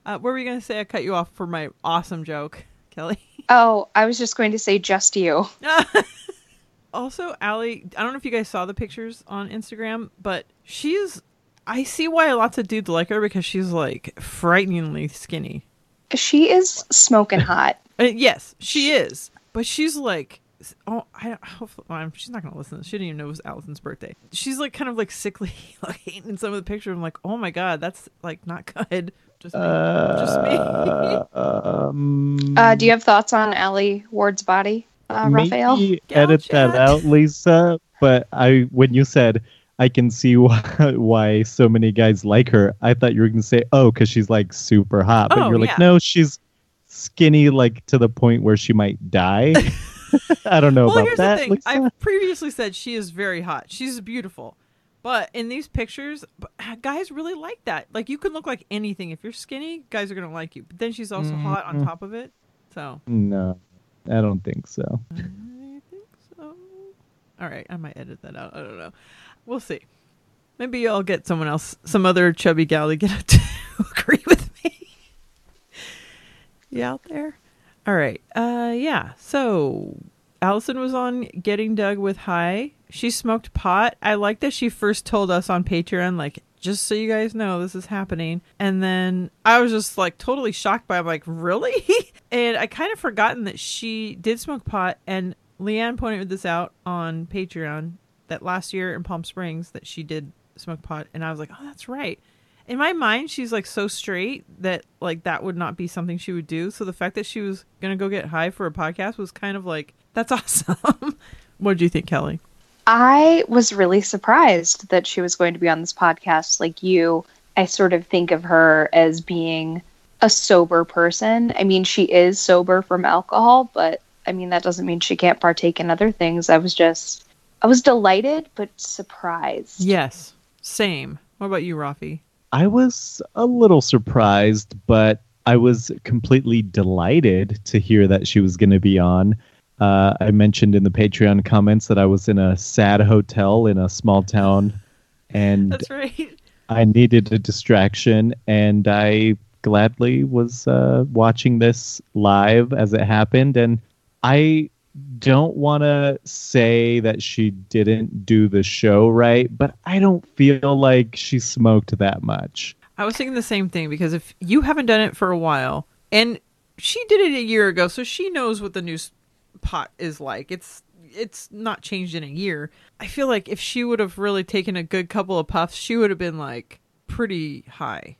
S2: Uh, what were you gonna say? I cut you off for my awesome joke, Kelly.
S3: Oh, I was just going to say just you.
S2: also, Allie, I don't know if you guys saw the pictures on Instagram, but she's. I see why lots of dudes like her because she's like frighteningly skinny.
S3: She is smoking hot.
S2: Uh, yes, she is, but she's like. Oh, I hopefully well, she's not gonna listen. She didn't even know it was Allison's birthday. She's like kind of like sickly looking in some of the pictures. I'm like, oh my god, that's like not good. Just me. Just me.
S1: uh, um,
S3: Uh, do you have thoughts on Allie Ward's body, uh, Raphael?
S1: maybe edit that out lisa but i when you said I can see why, why so many guys like her. I thought you were going to say, oh, because she's like super hot. But
S2: Oh,
S1: you're like,
S2: yeah.
S1: no, she's skinny, like to the point where she might die. I don't know
S2: well,
S1: about
S2: here's
S1: that.
S2: the thing.
S1: Lisa.
S2: I previously said she is very hot. She's beautiful. But in these pictures, guys really like that. Like you can look like anything. If you're skinny, guys are gonna like you. But then she's also mm-hmm. hot on top of it. So,
S1: No, I don't think so.
S2: I think so. All right, I might edit that out. I don't know. We'll see. Maybe I'll get someone else, some other chubby gal to get to agree with me. you out there? All right. Uh, yeah. So Allison was on Getting Doug with High. She smoked pot. I like that she first told us on Patreon, like, just so you guys know, this is happening. And then I was just like totally shocked by. it. I'm like, really? and I kind of forgotten that she did smoke pot. And Leanne pointed this out on Patreon that last year in Palm Springs that she did smoke pot. And I was like, oh, that's right in my mind she's like so straight that like that would not be something she would do so the fact that she was gonna go get high for a podcast was kind of like that's awesome what do you think kelly
S3: I was really surprised that she was going to be on this podcast. Like you, I sort of think of her as being a sober person. I mean, she is sober from alcohol, but I mean, that doesn't mean she can't partake in other things. I was just, I was delighted, but surprised.
S2: yes same what about you rafi
S1: I was a little surprised, but I was completely delighted to hear that she was going to be on. Uh, I mentioned in the Patreon comments that I was in a sad hotel in a small town, and
S2: that's right
S1: I needed a distraction, and I gladly was uh, watching this live as it happened. And I don't want to say that she didn't do the show right, but I don't feel like she smoked that much.
S2: i was thinking the same thing because if you haven't done it for a while and she did it a year ago so she knows what the new pot is like it's it's not changed in a year i feel like if she would have really taken a good couple of puffs she would have been like pretty high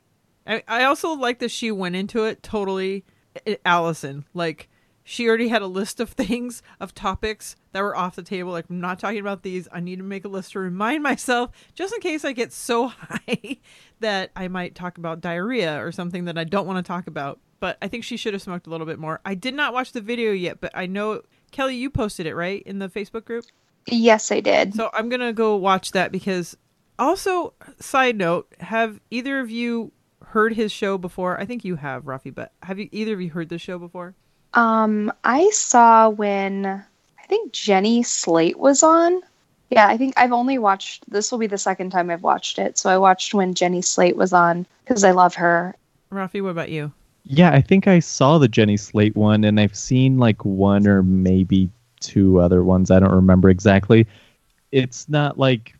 S2: I, I also like that she went into it totally eh, Allison. Like she already had a list of things of topics that were off the table. Like I'm not talking about these. I need to make a list to remind myself just in case I get so high that I might talk about diarrhea or something that I don't want to talk about. But I think she should have smoked a little bit more. I did not watch the video yet, but I know Kelly, you posted it right in the Facebook group.
S3: Yes, I did.
S2: So I'm gonna go watch that because also side note, have either of you heard his show before? I think you have, Rafi, but have you either of you heard this show before?
S3: Um, I saw when I think Jenny Slate was on. Yeah, I think I've only watched this will be the second time I've watched it. So I watched when Jenny Slate was on because I love her.
S2: Rafi, what about you?
S1: Yeah, I think I saw the Jenny Slate one, and I've seen like one or maybe two other ones. I don't remember exactly. It's not like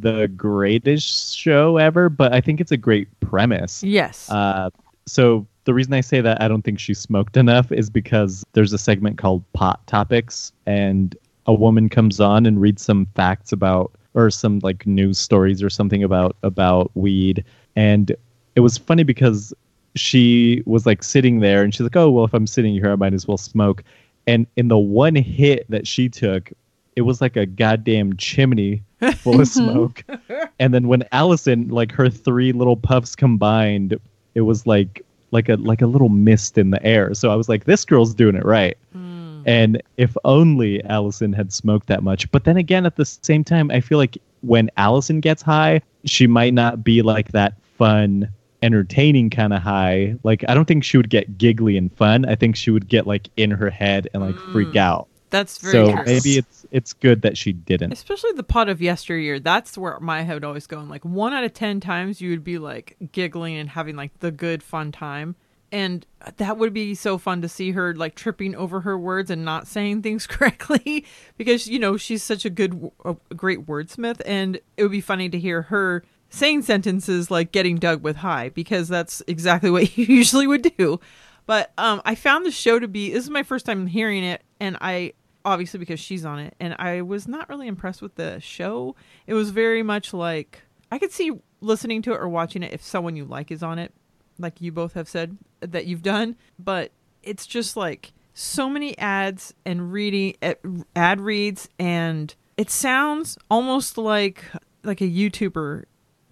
S1: the greatest show ever, but I think it's a great premise.
S2: Yes.
S1: Uh, so the reason I say that I don't think she smoked enough is because there's a segment called Pot Topics, and a woman comes on and reads some facts about or some like news stories or something about about weed, and it was funny because she was like sitting there and she's like, "Oh well, if I'm sitting here, I might as well smoke." And in the one hit that she took, it was like a goddamn chimney full of smoke. And then when Allison, like her three little puffs combined, it was like like a like a little mist in the air. So I was like, this girl's doing it right. Hmm. And if only Allison had smoked that much. But then again, at the same time, I feel like when Allison gets high, she might not be like that fun, entertaining kind of high. Like I don't think she would get giggly and fun. I think she would get like in her head and like freak hmm. out.
S2: That's very
S1: So
S2: true.
S1: maybe it's it's good that she didn't.
S2: Especially the pot of yesteryear. That's where my head would always go. Like one out of ten times, you would be like giggling and having like the good fun time, and that would be so fun to see her like tripping over her words and not saying things correctly because you know she's such a good, a great wordsmith, and it would be funny to hear her saying sentences like getting Doug with high because that's exactly what you usually would do. But um, I found the show to be this is my first time hearing it, and I obviously because she's on it, and I was not really impressed with the show. It was very much like I could see listening to it or watching it if someone you like is on it, like you both have said that you've done, but it's just like so many ads and reading eh, ad reads and it sounds almost like like a YouTuber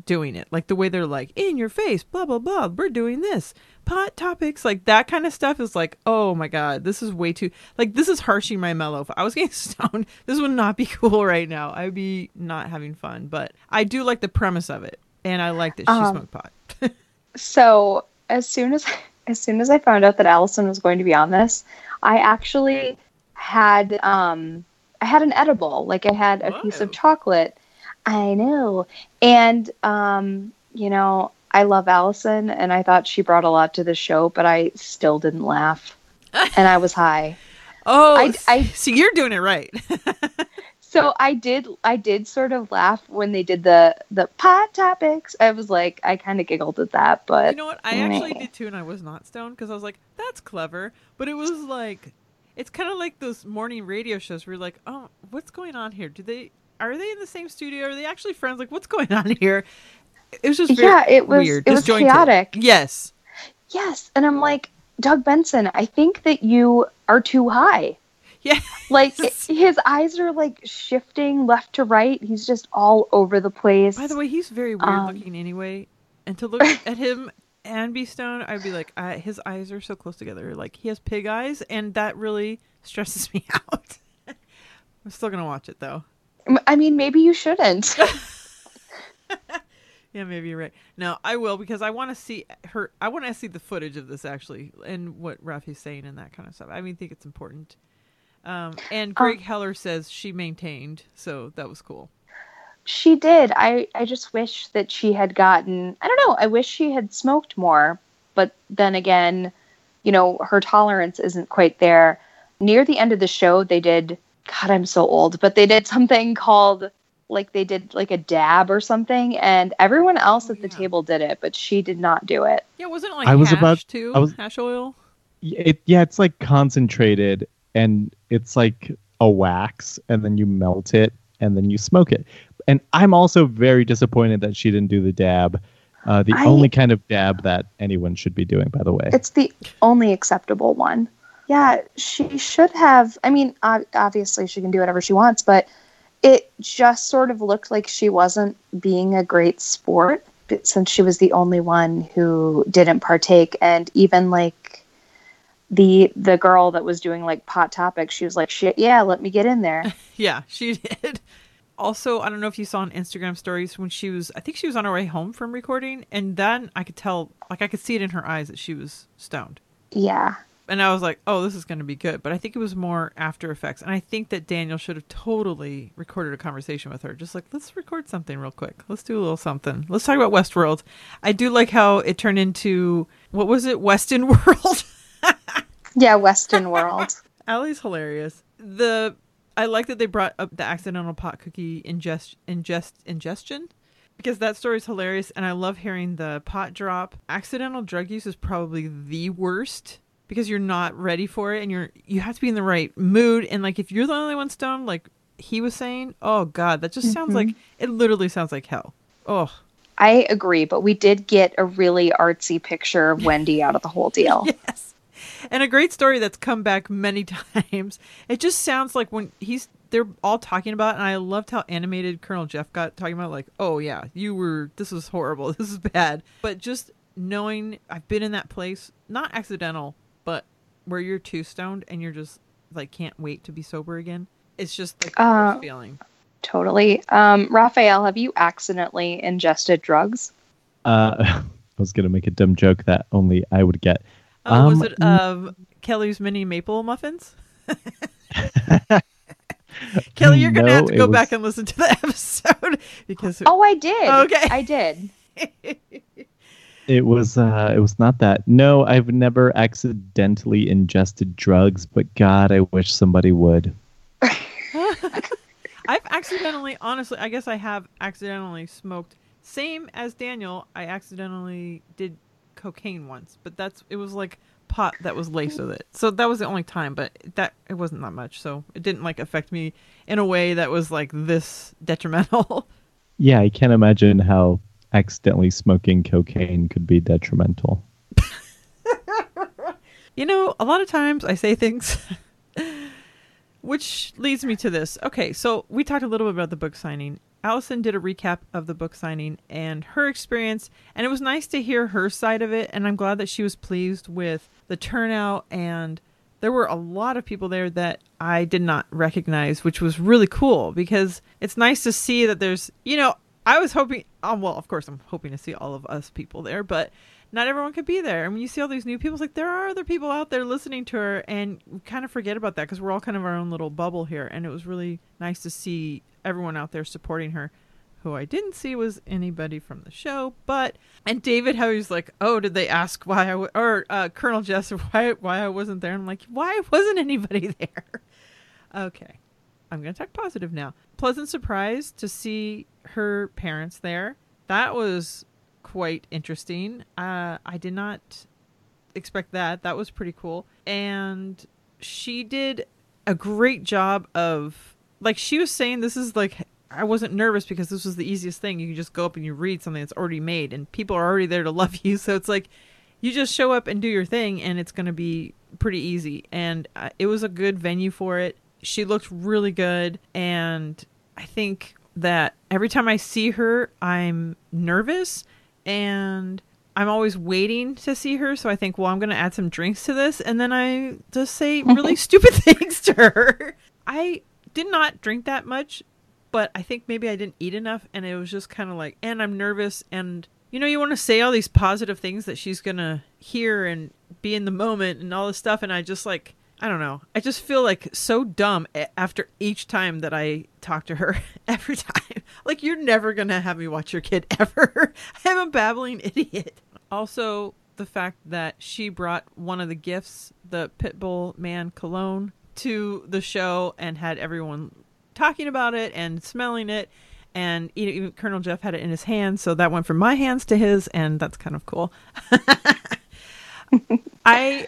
S2: doing it. Like the way they're like, in your face, blah, blah, blah, we're doing this. Pot topics, like that kind of stuff is like, oh my God, this is way too, like, this is harshing my mellow. If I was getting stoned, this would not be cool right now. I'd be not having fun. But I do like the premise of it. And I like that she
S3: Um,
S2: smoked pot.
S3: So as soon as as soon as I found out that Allison was going to be on this, I actually had um I had an edible. Like I had a piece of chocolate. I know. And um, you know, I love Allison and I thought she brought a lot to the show, but I still didn't laugh. and I was high.
S2: Oh,
S3: I- I-
S2: see, you're doing it right.
S3: So I did I did sort of laugh when they did the the pot topics. I was like I kind of giggled at that, but
S2: You know what? I actually did too, and I was not stoned because I was like, "That's clever," but it was like, it's kind of like those morning radio shows where you're like, "Oh, what's going on here? Do they are they in the same studio? Are they actually friends? Like, what's going on here?" It was just very
S3: Yeah, it was-
S2: weird,
S3: it was
S2: disjointed.
S3: chaotic.
S2: Yes,
S3: Yes, and I'm like, Doug Benson, I think that you are too high.
S2: yeah,
S3: Like
S2: Yes.
S3: his eyes are like shifting left to right. He's just all over the place.
S2: By the way, he's very weird
S3: Um,
S2: looking anyway, and to look at him and be stoned, I'd be like, I, his eyes are so close together. Like he has pig eyes, and that really stresses me out. I'm still gonna watch it though.
S3: M- I mean, maybe you shouldn't.
S2: Yeah, maybe you're right. No, I will because I want to see her. I want to see the footage of this actually and what Rafi's saying and that kind of stuff. I mean, think it's important. Um, and Greg Heller says she maintained, so that was cool.
S3: she did. I I just wish that she had gotten. I don't know. I wish she had smoked more. But then again, you know, her tolerance isn't quite there. Near the end of the show, they did. God, I'm so old, but they did something called like they did like a dab or something, and everyone else
S2: Oh,
S3: at the
S2: yeah.
S3: table did it, but she did not do it.
S2: Yeah, wasn't it like
S1: I was about-
S2: too?
S1: I was-
S2: hash oil.
S1: It, yeah, it's like concentrated and it's like a wax and then you melt it and then you smoke it. And I'm also very disappointed that she didn't do the dab. Uh, the
S3: I-
S1: only kind of dab that anyone should be doing, by the way.
S3: It's the only acceptable one. Yeah, she should have. I mean, obviously she can do whatever she wants, but it just sort of looked like she wasn't being a great sport since she was the only one who didn't partake and even like the the girl that was doing like pot topics she was like shit yeah let me get in there
S2: Yeah, she did. Also, I don't know if you saw on Instagram stories when she was. I think she was on her way home from recording, and then I could tell, like, I could see it in her eyes that she was stoned.
S3: yeah
S2: and I was like, "Oh, this is going to be good." But I think it was more after effects, and I think that Daniel should have totally recorded a conversation with her, just like, "Let's record something real quick. Let's do a little something. Let's talk about Westworld." I do like how it turned into what was it, Weston World?
S3: yeah western world
S2: Allie's hilarious. The I like that they brought up the accidental pot cookie ingest ingest ingestion because that story is hilarious, and I love hearing the pot drop. Accidental drug use is probably the worst because you're not ready for it, and you're you have to be in the right mood. And like if you're the only one stoned, like he was saying, oh god, that just sounds like mm-hmm. it. Literally sounds like hell. Oh
S3: i agree but we did get a really artsy picture of wendy out of the whole deal
S2: yes, and a great story that's come back many times. It just sounds like when he's they're all talking about, and I loved how animated Colonel Jeff got talking about, like, oh yeah, you were this was horrible, this is bad. But just knowing I've been in that place, not accidental, where you're too stoned and you're just like can't wait to be sober again. It's just like the
S3: Uh,
S2: worst feeling.
S3: Totally. Um, Raphael, have you accidentally ingested drugs?
S1: Uh, I was going to make a dumb joke that only I would get.
S2: Oh, was
S1: um,
S2: it of Kelly's mini maple muffins? Kelly, you're gonna
S1: No,
S2: have to go
S1: was-
S2: back and listen to the episode because
S3: Oh, I did.
S2: Okay.
S3: I did.
S1: It was uh it was not that. No, I've never accidentally ingested drugs, but god, I wish somebody would.
S2: I've accidentally, honestly, I guess I have accidentally smoked. Same as Daniel, I accidentally did cocaine once, but that's it was like pot that was laced with it. So that was the only time, but that it wasn't that much, so it didn't like affect me in a way that was like this detrimental.
S1: Yeah, I can't imagine how accidentally smoking cocaine could be detrimental.
S2: You know, a lot of times I say things, which leads me to this. Okay, so we talked a little bit about the book signing, Allison did a recap of the book signing and her experience, and it was nice to hear her side of it. And I'm glad that she was pleased with the turnout. And there were a lot of people there that I did not recognize, which was really cool because it's nice to see that there's, you know, I was hoping, oh, well, of course, I'm hoping to see all of us people there, but not everyone could be there. And when you see all these new people, it's like there are other people out there listening to her, and kind of forget about that because we're all kind of our own little bubble here. And it was really nice to see everyone out there supporting her. Who I didn't see was anybody from the show, but and David, how he's like, oh, did they ask why I w-? or uh, Colonel Jeff why why I wasn't there? And I'm like, why wasn't anybody there? okay, I'm gonna talk positive now. Pleasant surprise to see her parents there. That was quite interesting. Uh, I did not expect that. That was pretty cool. And she did a great job of like she was saying this is like I wasn't nervous because this was the easiest thing. You can just go up and you read something that's already made and people are already there to love you. So it's like you just show up and do your thing and it's going to be pretty easy. And uh, it was a good venue for it. She looked really good and I think that every time I see her, I'm nervous and I'm always waiting to see her. So I think, well, I'm going to add some drinks to this. And then I just say really stupid things to her. I did not drink that much, but I think maybe I didn't eat enough. And it was just kind of like, and I'm nervous. And, you know, you want to say all these positive things that she's going to hear and be in the moment and all this stuff. And I just like, I don't know. I just feel like so dumb after each time that I talk to her. Every time. Like, you're never going to have me watch your kid ever. I'm a babbling idiot. Also, the fact that she brought one of the gifts, the Pitbull Man cologne, to the show and had everyone talking about it and smelling it. And even Colonel Jeff had it in his hands. So that went from my hands to his. And that's kind of cool. I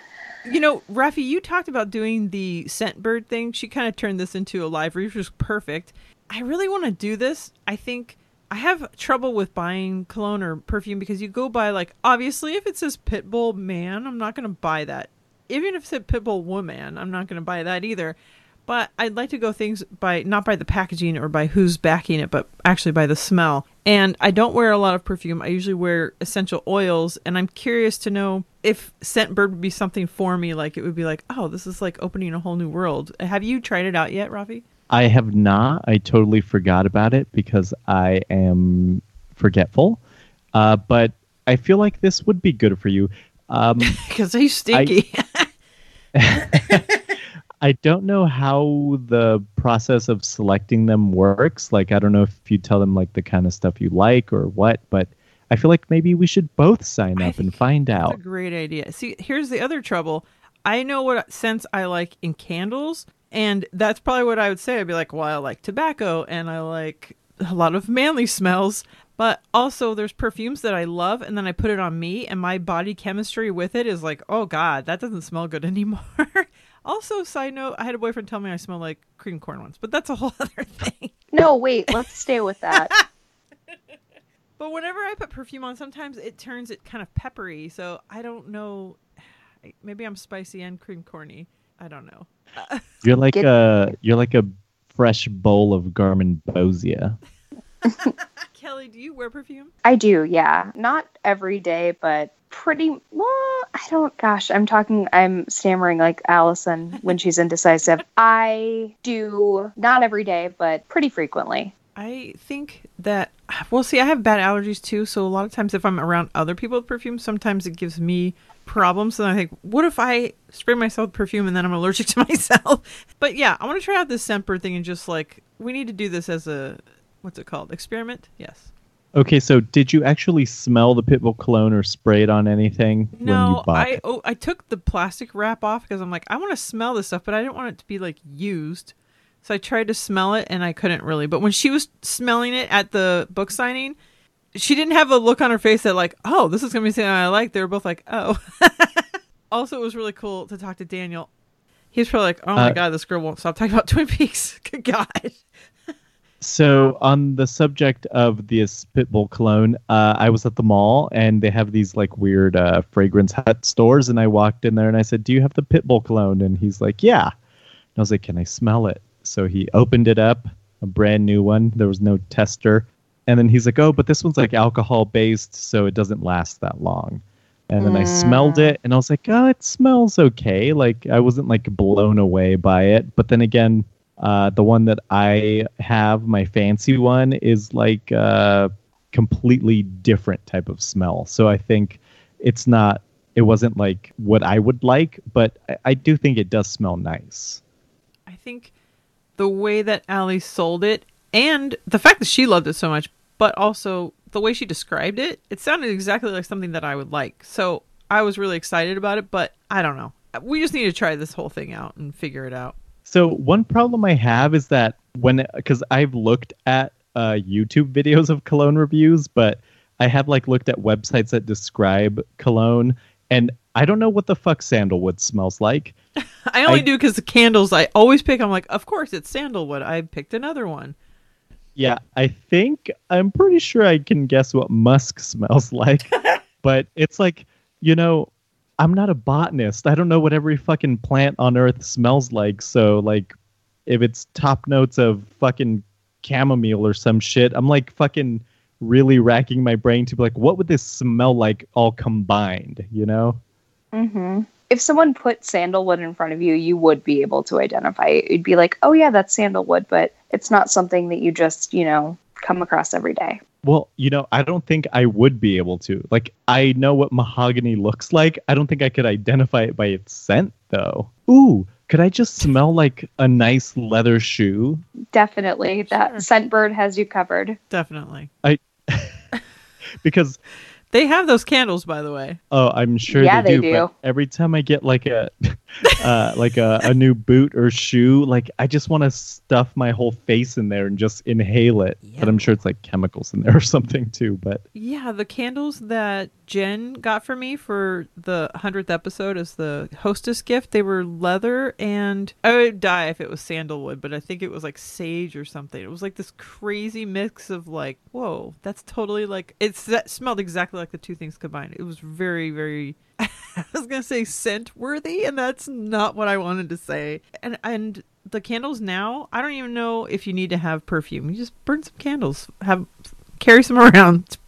S2: you know, Rafi, you talked about doing the Scentbird thing. She kind of turned this into a live read, which was perfect. I really want to do this. I think I have trouble with buying cologne or perfume because you go by like obviously if it says Pitbull man, I'm not going to buy that. Even if it said Pitbull woman, I'm not going to buy that either. But I'd like to go things by not by the packaging or by who's backing it, but actually by the smell. And I don't wear a lot of perfume. I usually wear essential oils, and I'm curious to know if Scentbird would be something for me. Like it would be like, oh, this is like opening a whole new world. Have you tried it out yet, Rafi?
S1: I have not. I totally forgot about it because I am forgetful. Uh, but I feel like this would be good for you. Um,
S2: Because he's stinky.
S1: I don't know how the process of selecting them works. Like, I don't know if you tell them like the kind of stuff you like or what, but I feel like maybe we should both sign up and find
S2: That's
S1: out.
S2: a great idea. See, here's the other trouble. I know what scents I like in candles, and that's probably what I would say. I'd be like, well, I like tobacco, and I like a lot of manly smells. But also, there's perfumes that I love, and then I put it on me, and my body chemistry with it is like, oh god, that doesn't smell good anymore. Also, side note, I had a boyfriend tell me I smell like cream corn once, but that's a whole other thing.
S3: No, wait, let's stay with that.
S2: But whenever I put perfume on, sometimes it turns it kind of peppery. So I don't know. Maybe I'm spicy and cream corny. I don't know.
S1: You're like
S3: Get-
S1: a you're like a fresh bowl of Garmonbozia.
S2: Kelly, do you wear perfume?
S3: I do, yeah. Not every day, but pretty well, I don't gosh, I'm talking I'm stammering like Allison when she's indecisive. I do not every day, but pretty frequently.
S2: I think that well, see, I have bad allergies too. So a lot of times, if I'm around other people with perfume, sometimes it gives me problems. And I think, what if I spray myself with perfume and then I'm allergic to myself? But yeah, I want to try out this Scentbird thing and just like we need to do this as a what's it called experiment? Yes.
S1: Okay, so did you actually smell the Pitbull cologne or spray it on anything when you
S2: No,
S1: bought
S2: I
S1: it?
S2: oh I took the plastic wrap off because I'm like I want to smell this stuff, but I didn't want it to be like used. So I tried to smell it and I couldn't really. But when she was smelling it at the book signing, she didn't have a look on her face that like, oh, this is gonna be something I like. They were both like, oh. also, it was really cool to talk to Daniel. He was probably like, oh my
S1: Uh,
S2: god, this girl won't stop talking about Twin Peaks. Good God.
S1: So on the subject of this Pitbull cologne, uh, I was at the mall and they have these like weird uh, fragrance hut stores, and I walked in there and I said, "Do you have the Pitbull cologne?" And he's like, "Yeah." And I was like, "Can I smell it?" So he opened it up, a brand new one. There was no tester. And then he's like, "Oh, but this one's like alcohol based, so it doesn't last that long." And then I smelled it, and I was like, "Oh, it smells okay." Like I wasn't like blown away by it. But then again, uh, the one that I have, my fancy one, is like a completely different type of smell. So I think it's not. It wasn't like what I would like, but I, I do think it does smell nice.
S2: I think the way that Allie sold it and the fact that she loved it so much, but also the way she described it, it sounded exactly like something that I would like. So I was really excited about it, but I don't know. We just need to try this whole thing out and figure it out.
S1: So one problem I have is that when because I've looked at uh, YouTube videos of cologne reviews, but I have like looked at websites that describe cologne, and I don't know what the fuck sandalwood smells like.
S2: I only
S1: I-
S2: do because the candles I always pick. I'm like, of course it's sandalwood. I picked another one.
S1: Yeah, I think I'm pretty sure I can guess what musk smells like, but it's like you know. I'm not a botanist. I don't know what every fucking plant on earth smells like. So like if it's top notes of fucking chamomile or some shit, I'm like fucking really racking my brain to be like, what would this smell like all combined, you know?
S3: Mm-hmm. If someone put sandalwood in front of you, you would be able to identify it. You'd be like, oh, yeah, that's sandalwood, but it's not something that you just, you know, come across every day.
S1: Well, you know, I don't think I would be able to. Like, I know what mahogany looks like. I don't think I could identify it by its scent, though. Ooh, could I just smell like a nice leather shoe?
S3: Definitely. That
S2: Sure.
S3: Scentbird has you covered.
S2: Definitely.
S1: I because
S2: They have those candles, by the way.
S1: Oh, I'm sure
S3: Yeah,
S1: they,
S3: they
S1: do. But
S3: do.
S1: every time I get like a uh, like a, a new boot or shoe, like I just want to stuff my whole face in there and just inhale it.
S2: Yeah.
S1: But I'm sure it's like chemicals in there or something too. But
S2: Yeah, the candles that Jen got for me for the 100th episode as the hostess gift, they were leather and I would die if it was sandalwood, but I think it was like sage or something. It was like this crazy mix of like, whoa, that's totally like that smelled exactly like the two things combined. It was very very I was to say scent worthy and that's not what I wanted to say. And and the candles now, I don't even know if you need to have perfume. You just burn some candles. Have carry some around. It's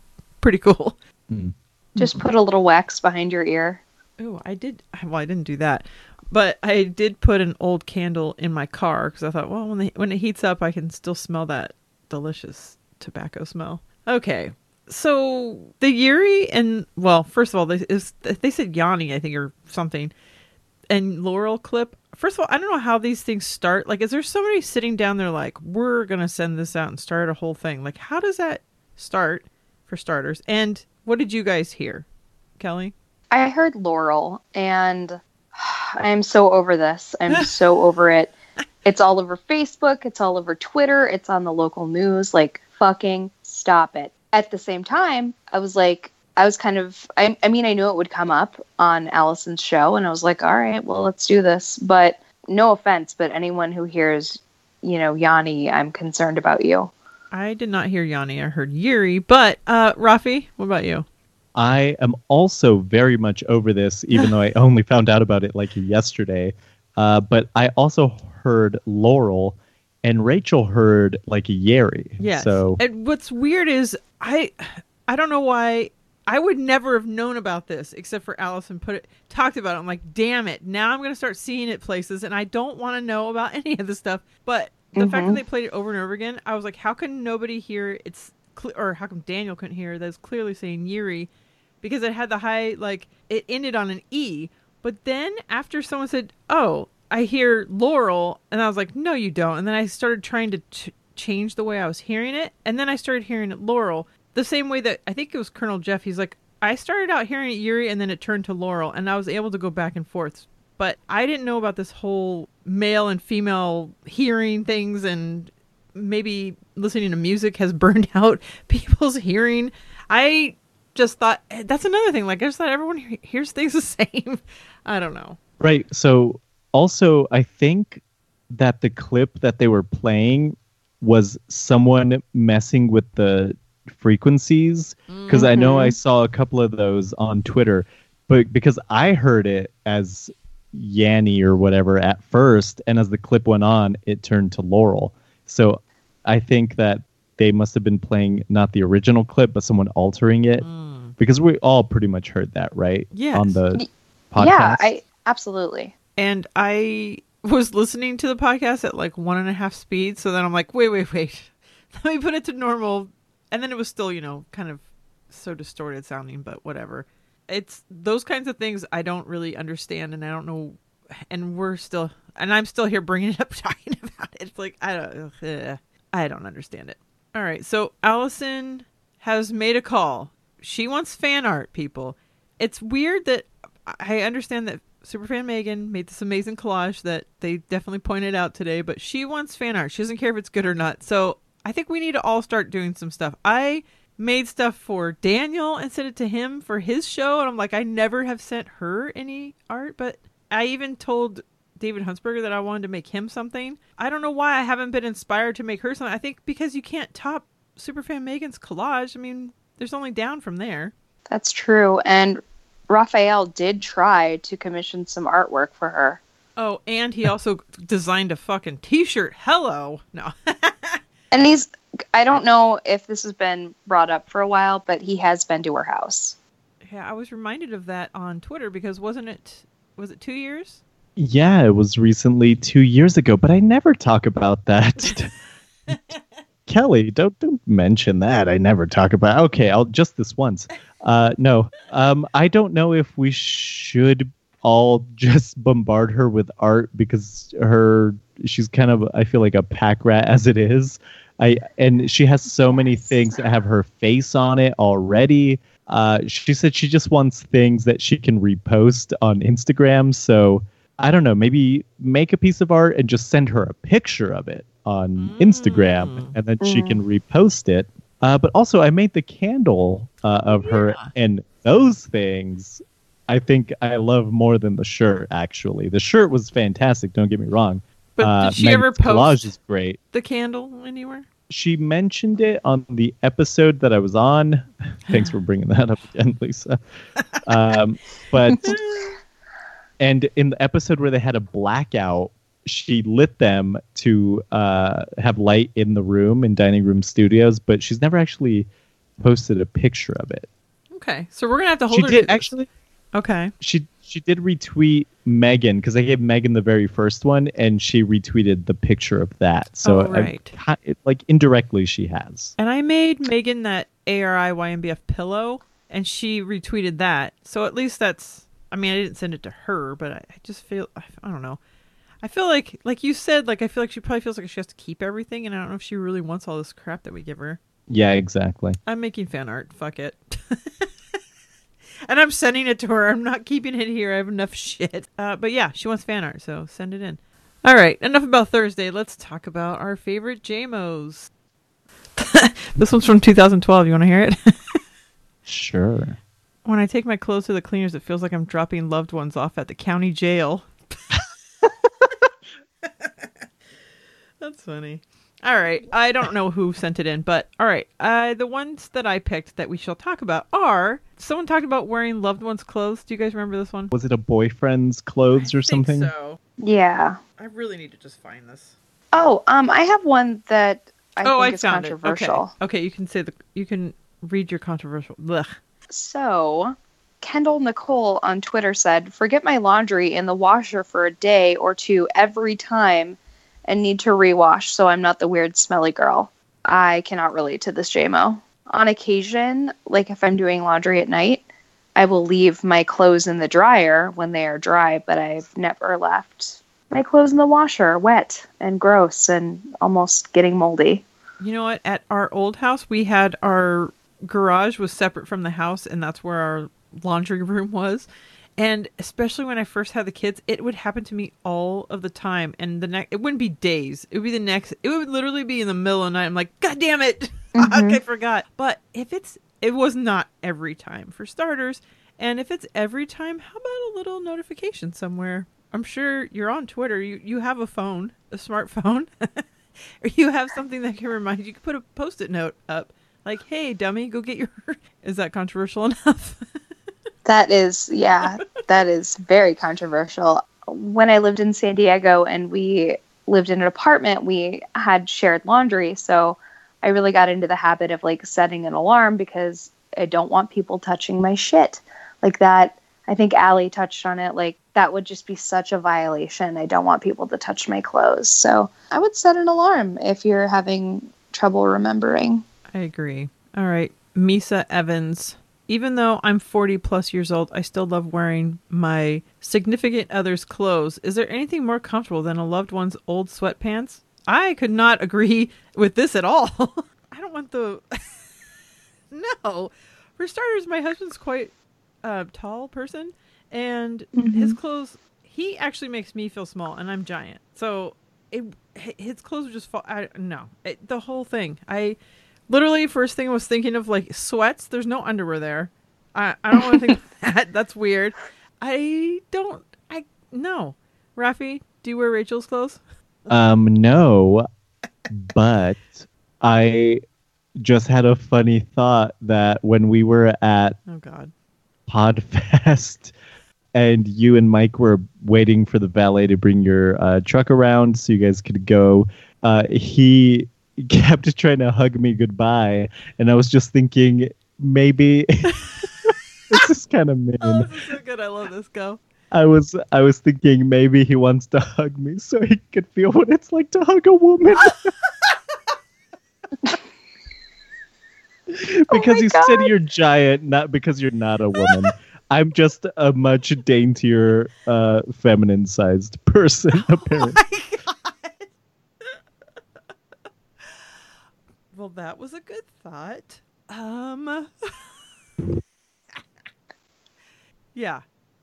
S2: pretty cool. Hmm.
S3: Just mm-hmm. put a little wax behind your ear.
S2: Oh, I did. Well, I didn't do that, but I did put an old candle in my car because I thought, well, when the, when it heats up, I can still smell that delicious tobacco smell. Okay, so the Yuri and well, first of all, they is they said Yanni, I think, or something, and Laurel clip. First of all, I don't know how these things start. Like, is there somebody sitting down there like, we're gonna send this out and start a whole thing? Like, how does that start for starters? And what did you guys hear, Kelly?
S3: I heard Laurel, and I'm so over this. I'm so over it. It's all over Facebook. It's all over Twitter. It's on the local news. Like, fucking stop it. At the same time, I was like, I was kind of, I, I mean, I knew it would come up on Allison's show, and I was like, all right, well, let's do this. But no offense, but anyone who hears, you know, Yanni, I'm concerned about you.
S2: I did not hear Yanni. I heard Yuri. But uh Rafi, what about you?
S1: I am also very much over this, even though I only found out about it like yesterday. Uh, but I also heard Laurel, and Rachel heard like Yeri.
S2: Yes.
S1: So
S2: and what's weird is I I don't know why I would never have known about this except for Allison put it talked about it. I'm like, damn it. Now I'm gonna start seeing it places and I don't want to know about any of this stuff. But the fact that mm-hmm. they played it over and over again, I was like, how can nobody hear it's cle or how come Daniel couldn't hear that's clearly saying Yuri because it had the high like it ended on an E. But then after someone said, "Oh, I hear Laurel," and I was like, "No, you don't." And then I started trying to ch- change the way I was hearing it, and then I started hearing it Laurel the same way that I think it was Colonel Jeff. He's like, I started out hearing it Yuri, and then it turned to Laurel, and I was able to go back and forth. But I didn't know about this whole male and female hearing things, and maybe listening to music has burned out people's hearing. I just thought eh, that's another thing. Like I just thought everyone hears things the same. I don't know.
S1: Right. So also, I think that the clip that they were playing was someone messing with the frequencies because I know I saw a couple of those on Twitter, but because I heard it as Yanni or whatever at first, and as the clip went on, it turned to Laurel. So I think that they must have been playing not the original clip, but someone altering it mm. because we all pretty much heard that, right?
S2: Yeah.
S1: On the podcast.
S3: Yeah, I absolutely.
S2: And I was listening to the podcast at like one and a half speed. So then I'm like, wait, wait, wait. Let me put it to normal. And then it was still, you know, kind of so distorted sounding, but whatever. It's those kinds of things I don't really understand. And I don't know. And we're still, and I'm still here bringing it up, talking about it. It's like, I don't, ugh, I don't understand it. All right. So Allison has made a call. She wants fan art, people. It's weird that I understand that Superfan Megan made this amazing collage that they definitely pointed out today, but she wants fan art. She doesn't care if it's good or not. So I think we need to all start doing some stuff. I made stuff for Daniel and sent it to him for his show, and I'm like, I never have sent her any art, but I even told David Huntsberger that I wanted to make him something. I don't know why I haven't been inspired to make her something. I think because you can't top Superfan Megan's collage. I mean, there's only down from there.
S3: That's true. And Raphael did try to commission some artwork for her.
S2: Oh, and he also designed a fucking t-shirt. Hello. No.
S3: And he's, I don't know if this has been brought up for a while, but he has been to her house.
S2: yeah, I was reminded of that on Twitter because wasn't it was it 2 years?
S1: Yeah, it was recently two years ago, but I never talk about that. Kelly, don't don't mention that. I never talk about. Okay, I'll just this once. Uh, no, um, I don't know if we should all just bombard her with art because her she's kind of I feel like a pack rat as it is. I and she has so many things that have her face on it already. Uh, she said she just wants things that she can repost on Instagram. So I don't know, maybe make a piece of art and just send her a picture of it on Instagram, and then she can repost it. Uh, but also, I made the candle uh, of her, and those things I think I love more than the shirt. Actually, the shirt was fantastic. Don't get me wrong.
S2: But
S1: Uh,
S2: did she ever
S1: Megan's collage
S2: post
S1: is great.
S2: the candle anywhere?
S1: She mentioned it on the episode that I was on. Thanks for bringing that up again, Lisa. Um, but and in the episode where they had a blackout, she lit them to uh, have light in the room in dining room studios, but she's never actually posted a picture of it.
S2: Okay. So we're going to have to hold
S1: She
S2: her
S1: did
S2: this.
S1: actually.
S2: Okay.
S1: She she did retweet Megan because I gave Megan the very first one, and she retweeted the picture of that. So
S2: Oh, right.
S1: I, it- like indirectly, she has.
S2: And I made Megan that ARI YNBF pillow, and she retweeted that. So at least that's. I mean, I didn't send it to her, but I, I just feel. I, I don't know. I feel like, like you said, like I feel like she probably feels like she has to keep everything, and I don't know if she really wants all this crap that we give her.
S1: Yeah, exactly.
S2: I'm making fan art. Fuck it. and I'm sending it to her. I'm not keeping it here. I have enough shit. Uh, but yeah, she wants fan art, so send it in. All right, enough about Thursday. Let's talk about our favorite JMOs. this one's from 2012. You want to hear it?
S1: Sure.
S2: when I take my clothes to the cleaners, it feels like I'm dropping loved ones off at the county jail. That's funny. All right. I don't know who sent it in, but all right. Uh, the ones that I picked that we shall talk about are someone talked about wearing loved ones' clothes. Do you guys remember this one?
S1: Was it a boyfriend's clothes
S2: I
S1: or
S2: think
S1: something?
S2: So
S3: Yeah.
S2: I really need to just find this.
S3: Oh, um, I have one that I
S2: oh,
S3: think
S2: I
S3: is
S2: found
S3: controversial.
S2: it. Okay. Okay, you can say the. You can read your controversial. Blech.
S3: So, Kendall Nicole on Twitter said, Forget my laundry in the washer for a day or two every time and need to rewash so I'm not the weird smelly girl. I cannot relate to this JMO. On occasion, like if I'm doing laundry at night, I will leave my clothes in the dryer when they are dry, but I've never left my clothes in the washer wet and gross and almost getting moldy.
S2: You know what? At our old house, we had our garage was separate from the house, and that's where our laundry room was. And especially when I first had the kids, it would happen to me all of the time. And the next, it wouldn't be days. It would be the next. It would literally be in the middle of the night. I'm like, God damn it! Mm-hmm. Fuck, I forgot. But if it's, it was not every time for starters. And if it's every time, how about a little notification somewhere? I'm sure you're on Twitter. You you have a phone, a smartphone. or you have something that can remind you. You can put a post-it note up, like, "Hey, dummy, go get your." Is that controversial enough?
S3: That is, yeah, that is very controversial. When I lived in San Diego and we lived in an apartment, we had shared laundry. So I really got into the habit of like setting an alarm because I don't want people touching my shit. Like that, I think Allie touched on it. Like that would just be such a violation. I don't want people to touch my clothes. So I would set an alarm if you're having trouble remembering.
S2: I agree. All right. Misa Evans. Even though I'm 40 plus years old, I still love wearing my significant other's clothes. Is there anything more comfortable than a loved one's old sweatpants? I could not agree with this at all. I don't want the. no. For starters, my husband's quite a tall person, and mm-hmm. his clothes, he actually makes me feel small, and I'm giant. So it, his clothes would just fall. I, no. It, the whole thing. I literally first thing I was thinking of like sweats. There's no underwear there. I I don't want to think that. That's weird. I don't. I no. Rafi, do you wear Rachel's clothes?
S1: Um, no, but I just had a funny thought that when we were at
S2: Oh God.
S1: Podfest and you and Mike were waiting for the valet to bring your uh, truck around so you guys could go, uh, he kept trying to hug me goodbye, and I was just thinking maybe this is kind of mean.
S2: Oh, this is so good. I love this. Go.
S1: I was I was thinking maybe he wants to hug me so he could feel what it's like to hug a woman. because
S3: my
S1: you said you're giant, not because you're not a woman. I'm just a much daintier, uh, feminine-sized person, apparently.
S2: Well, that was a good thought. Um. yeah.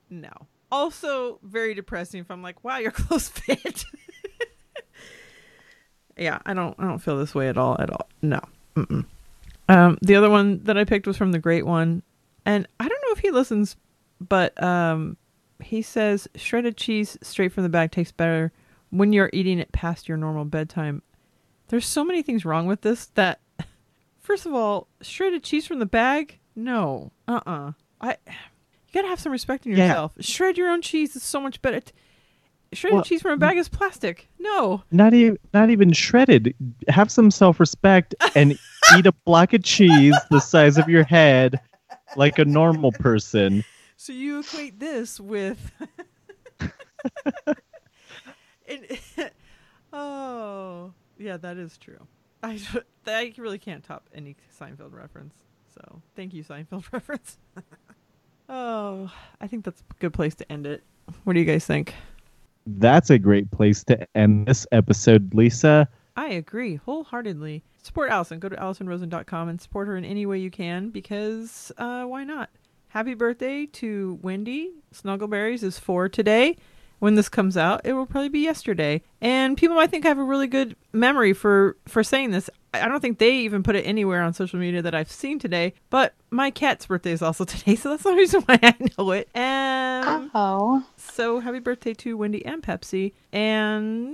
S2: No. Also, very depressing. If I'm like, wow, your clothes fit. yeah, I don't. I don't feel this way at all. At all. No. Mm-mm. Um, the other one that I picked was from the Great One, and I don't know if he listens, but um, he says shredded cheese straight from the bag tastes better when you're eating it past your normal bedtime. There's so many things wrong with this that, first of all, shredded cheese from the bag? No. Uh uh I. You gotta have some respect in
S1: Yeah.
S2: yourself. Shred your own cheese is so much better. Shredded
S1: Well,
S2: cheese from a bag is plastic. No.
S1: Not even not even shredded. Have some self-respect and eat a block of cheese the size of your head, like a normal person.
S2: So you equate this with. It- oh, yeah, that is true. I, I really can't top any Seinfeld reference. So thank you, Seinfeld reference. oh, I think that's a good place to end it. What do you guys think?
S1: That's a great place to end this episode, Lisa.
S2: I agree wholeheartedly. Support Allison. Go to AllisonRosen.com and support her in any way you can because uh, why not? Happy birthday to Wendy. Snuggleberries is four today. When this comes out, it will probably be yesterday. And people might think I have a really good memory for for saying this. I I don't think they even put it anywhere on social media that I've seen today. But my cat's birthday is also today, so that's the reason why I know it. And
S3: Oh.
S2: so happy birthday to Wendy and Pepsi. And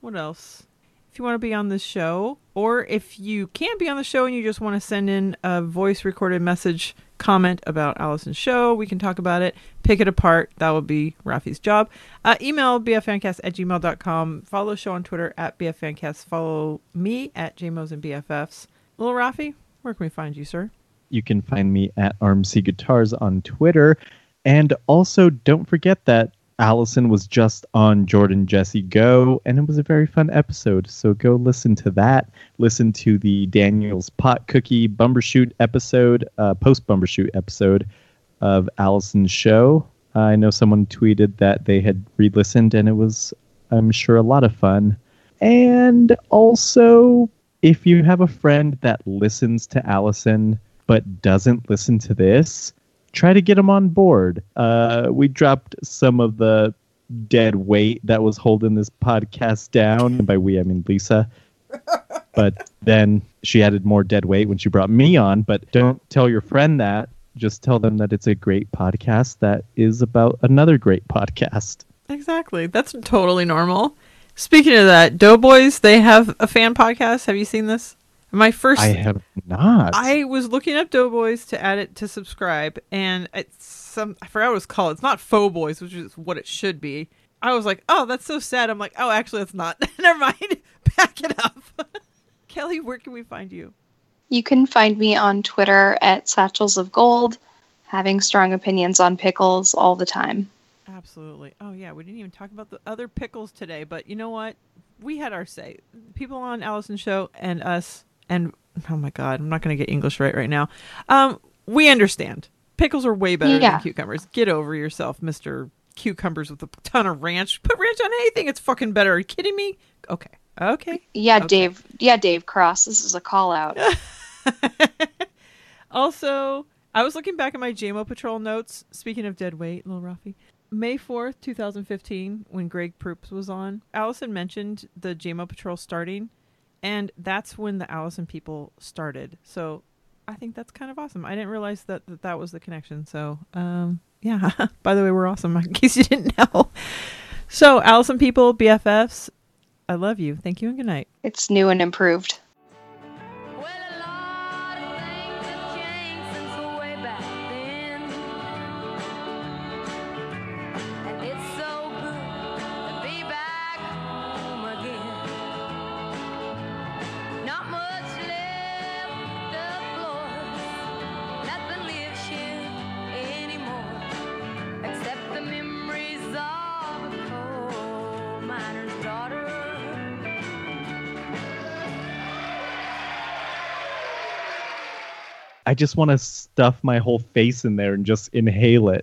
S2: what else? If you want to be on the show, or if you can't be on the show and you just want to send in a voice recorded message comment about Allison's show, we can talk about it, pick it apart. That will be Rafi's job. Uh, email bffancast at gmail.com. Follow the show on Twitter at bffancast. Follow me at jmos and bffs. Little Rafi, where can we find you, sir?
S1: You can find me at RMC Guitars on Twitter. And also, don't forget that Allison was just on Jordan Jesse Go, and it was a very fun episode. So go listen to that. Listen to the Daniel's Pot Cookie Bumbershoot episode, uh, post Bumbershoot episode of Allison's show. I know someone tweeted that they had re listened, and it was, I'm sure, a lot of fun. And also, if you have a friend that listens to Allison but doesn't listen to this, try to get them on board. Uh, we dropped some of the dead weight that was holding this podcast down. And by we, I mean Lisa. But then she added more dead weight when she brought me on. But don't tell your friend that. Just tell them that it's a great podcast that is about another great podcast.
S2: Exactly. That's totally normal. Speaking of that, Doughboys, they have a fan podcast. Have you seen this? My first
S1: I have not.
S2: I was looking up Doughboys to add it to subscribe, and it's some I forgot what it's called. It's not Faux Boys, which is what it should be. I was like, oh, that's so sad. I'm like, oh, actually, it's not. Never mind. Back it up. Kelly, where can we find you?
S3: You can find me on Twitter at Satchels of Gold, having strong opinions on pickles all the time.
S2: Absolutely. Oh yeah, we didn't even talk about the other pickles today, but you know what? We had our say. People on Allison's show and us and oh my god, I'm not going to get English right right now. Um, we understand. Pickles are way better
S3: Yeah.
S2: than cucumbers. Get over yourself, Mister Cucumbers with a ton of ranch. Put ranch on anything; it's fucking better. Are you kidding me? Okay, okay.
S3: Yeah,
S2: Okay.
S3: Dave. Yeah, Dave Cross. This is a call out.
S2: Also, I was looking back at my JMO Patrol notes. Speaking of dead weight, little Rafi. May 4th, 2015, when Greg Proops was on, Allison mentioned the JMO Patrol starting, and that's when the Allison people started. So I think that's kind of awesome. I didn't realize that that, that was the connection. So, um, yeah. By the way, we're awesome, in case you didn't know. So, Allison people, BFFs, I love you. Thank you and good night.
S3: It's new and improved.
S1: I just want to stuff my whole face in there and just inhale it.